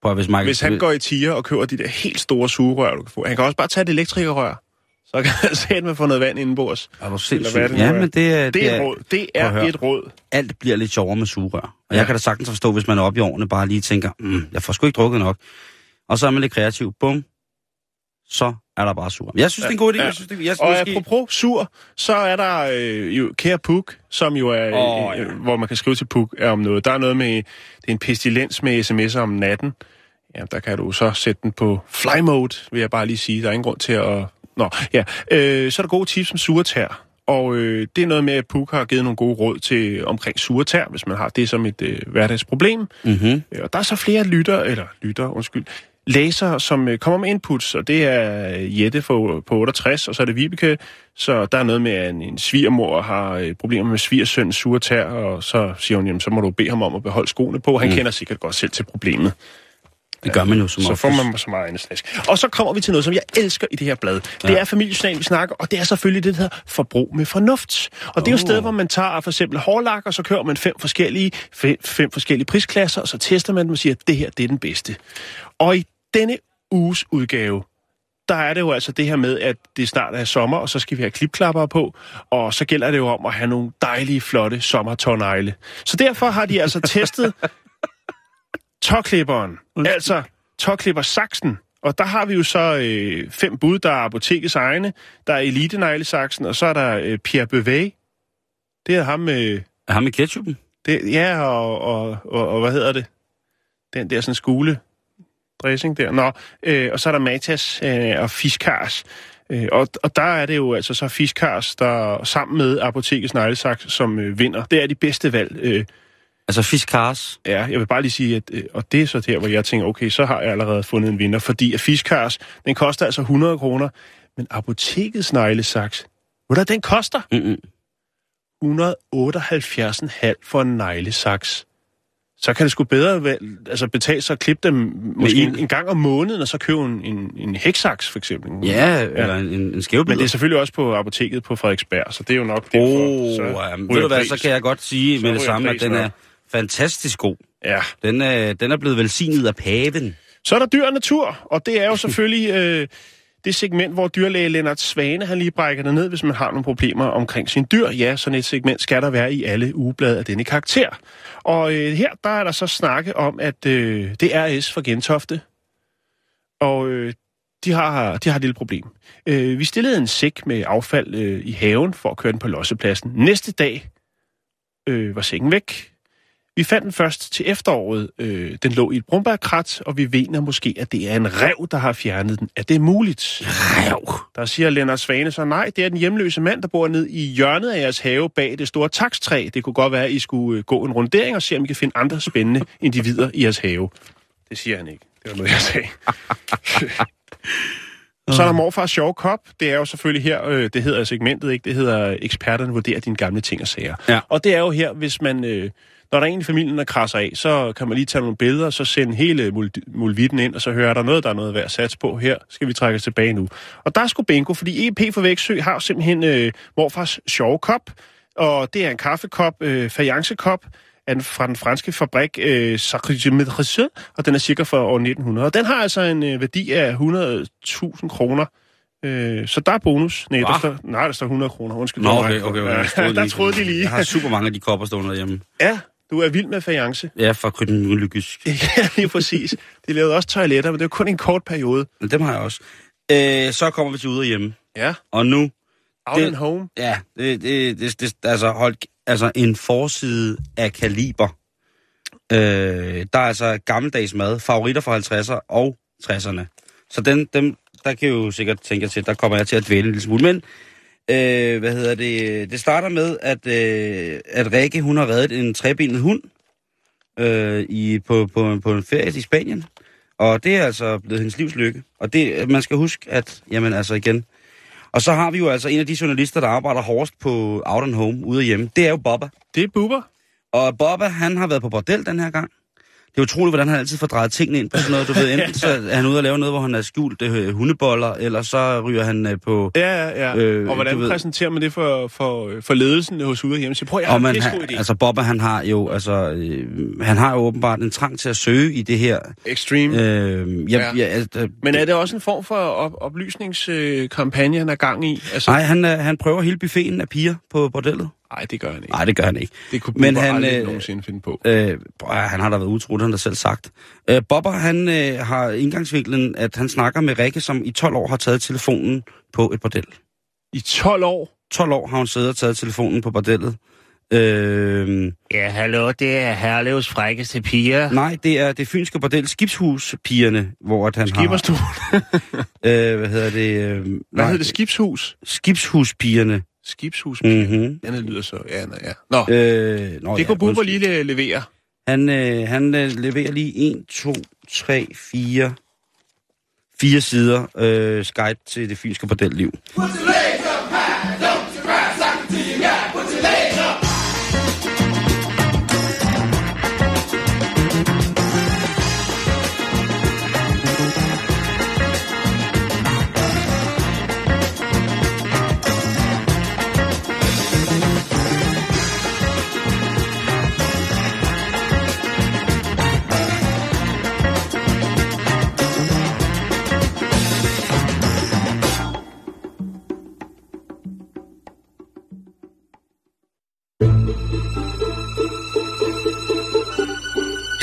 på, hvis Michael... hvis han går i tiger og køber de der helt store sugerør, du kan få. Han kan også bare tage et elektrikerrør. Så kan han sætte med få noget vand indenbords. Er du Eller hvad sindssygt? det Ja, er? men det, er- Det er et råd. Det Prøv er høre. et råd. alt bliver lidt sjovere med sugerør. Og Ja. jeg kan da sagtens forstå, hvis man er oppe i årene, bare lige tænker, mm, jeg får sgu ikke drukket nok. Og så er man lidt kreativ. Bum. Så er der bare sur. Jeg synes, det er en god idé. Ja. Jeg synes, det, jeg Og måske... apropos sur, så er der øh, jo Kære Puk, som jo er, oh, ja. ja. hvor man kan skrive til Puk er om noget. Der er noget med, det er en pestilens med sms'er om natten. Ja, der kan du så sætte den på fly mode, vil jeg bare lige sige. Der er ingen grund til at... Nå, ja. Øh, så er der gode tips om suretær. Og øh, det er noget med, at Puk har givet nogle gode råd til omkring suretær, hvis man har det som et øh, hverdagsproblem. Mm-hmm. Øh, Og der er så flere lytter, eller lytter, undskyld, læsere, som øh, kommer med inputs, og det er øh, Jette på, på 68, og så er det Vibeke, så der er noget med, at en, en svigermor har øh, problemer med svigersøns sure tær, og så siger hun, jamen, så må du bede ham om at beholde skoene på. Han mm. kender sikkert godt selv til problemet. Det gør man jo som Så får oftest. man så meget slask. Og så kommer vi til noget, som jeg elsker i det her blad. Ja. Det er familiejournal, vi snakker, og det er selvfølgelig det, der hedder forbrug med fornuft. Og det er jo et sted, hvor man tager for eksempel hårlak, og så kører man fem forskellige, fem, fem forskellige prisklasser, og så tester man dem og siger, at det her, det er den bedste. Og i denne uges udgave, der er det jo altså det her med, at det snart er sommer, og så skal vi have klipklapper på, og så gælder det jo om at have nogle dejlige, flotte sommertårnegle. Så derfor har de altså testet tåklipperen, altså tåklipper saksen. Og der har vi jo så øh, fem bud. Der er apotekets egne, der er elite neglesaksen, og så er der øh, Pierre Beuvet. Det er ham med... Er ham med ketchupen? Det, ja, og, og, og, og, hvad hedder det? Den der sådan skule dressing der. Nå, øh, og så er der Matas øh, og Fiskars. Øh, og, og der er det jo altså så Fiskars, der sammen med apotekets neglesaks, som øh, vinder. Det er de bedste valg. Øh, Altså fiskars. Ja, jeg vil bare lige sige, at, øh, og det er så der, hvor jeg tænker, okay, så har jeg allerede fundet en vinder, fordi at Fiskars, den koster altså 100 kroner, men apotekets neglesaks, hvad der den koster? Mm-mm. 178,5 for en neglesaks. Så kan det sgu bedre altså betale sig at klippe dem måske en- en, gang om måneden, og så købe en, en, en heksaks, for eksempel. Ja, eller en, en skævebid. Men det er selvfølgelig også på apoteket på Frederiksberg, så det er jo nok derfor. Åh, så oh, ryger ved du hvad, så kan jeg godt sige Så med det samme, at den er fantastisk god. Ja. Den er, den er blevet velsignet af paven. Så er der dyr og natur, og det er jo selvfølgelig øh, det segment, hvor dyrlæge Lennart Svane, han lige brækker det ned, hvis man har nogle problemer omkring sin dyr. Ja, sådan et segment skal der være i alle ugeblade af denne karakter. Og øh, her, der er der så snakke om, at øh, det er S for Gentofte, og øh, de, har, de har et lille problem. Øh, vi stillede en sæk med affald øh, i haven for at køre den på lossepladsen. Næste dag øh, var sækken væk. Vi fandt den først til efteråret. Øh, den lå i et brumbærkrat, og vi mener måske, at det er en rev, der har fjernet den. Er det muligt? Rev. Der siger Lennart Svane så, nej, det er den hjemløse mand, der bor ned i hjørnet af jeres have bag det store takstræ. Det kunne godt være, at I skulle øh, gå en rundering og se, om I kan finde andre spændende individer i jeres have. Det siger han ikke. Det var noget, jeg sagde. Så er der morfars sjove kop. Det er jo selvfølgelig her, øh, det hedder segmentet, ikke? Det hedder eksperterne vurderer dine gamle ting og sager. Ja. Og det er jo her, hvis man, øh, når der er en i familien, der krasser af, så kan man lige tage nogle billeder, så sende hele mul- mulvitten ind, og så hører der noget, der er noget værd at satse på. Her skal vi trække os tilbage nu. Og der er sgu bingo, fordi EP for Vægtsø har simpelthen øh, morfars sjove kop, og det er en kaffekop, øh, fajancekop, den- fra den franske fabrik øh, Maîtresse, og den er cirka fra år 1900. Og den har altså en øh, værdi af 100.000 kroner. Øh, så der er bonus. Nej, der Hva? står, nej, der står 100 kroner. Undskyld. Nå, okay, okay. okay. Jeg troede der troede de lige. Jeg har super mange af de kopper stående derhjemme. Ja, du er vild med fajance. Ja, fra Kryptenlykysk. ja, lige præcis. De lavede også toiletter, men det var kun en kort periode. Men dem har jeg også. Øh, så kommer vi til ude og hjemme. Ja. Og nu, Out Det- and home. ja, det, det, det, det altså, hold, altså en forside af kaliber. Øh, der er altså gammeldags mad, favoritter fra 50'ere og 60'erne. Så den, dem, der kan jo sikkert tænke til, der kommer jeg til at dvæle en lille smule. Men, øh, hvad hedder det, det starter med, at, øh, at Rikke, hun har reddet en trebenet hund øh, i, på, på, på en ferie i Spanien. Og det er altså blevet hendes livs lykke. Og det, man skal huske, at, jamen altså igen, og så har vi jo altså en af de journalister, der arbejder hårdest på Out and Home ude og hjemme. Det er jo Bobba. Det er buber. Og Bobba, han har været på bordel den her gang. Det er utroligt, hvordan han altid får drejet tingene ind på sådan noget. Du ved, enten så er han ude og lave noget, hvor han er skjult øh, hundeboller, eller så ryger han øh, på... Ja, ja, ja. Øh, og hvordan ved- præsenterer man det for, for, for ledelsen hos ude og hjemme? Så prøv, jeg har Og en man, han, idé. altså Bobba, han har jo altså, øh, han har jo åbenbart en trang til at søge i det her. Extreme. Øh, jeg, Ja. jeg, altså, Men er det også en form for op- oplysningskampagne, han er gang i? Altså, nej, han, øh, han prøver hele buffeten af piger på bordellet. Nej, det gør han ikke. Nej, det gør han ikke. Det kunne Men han, aldrig øh, nogensinde finde på. Øh, han har da været utro, det har han da selv sagt. Øh, Bobber, han øh, har indgangsvinklen, at han snakker med Rikke, som i 12 år har taget telefonen på et bordel. I 12 år? 12 år har hun siddet og taget telefonen på bordellet. Øh, Ja, hallo, det er Herlevs frækkeste piger. nej, det er det fynske bordel Skibshus-pigerne, hvor at han Skipperstol. har... Øh, hvad hedder det? Øh, Hvad nej, hedder det? Skibshus? Skibshus-pigerne. Skibshus. Mm-hmm. Den lyder så... Ja, nå, ja. Nå, Øh, nå, det kunne Bubber undskyld. lige le- levere. Han, øh, han øh, leverer lige 1, 2, 3, 4, fire sider øh, Skype til det fynske bordelliv.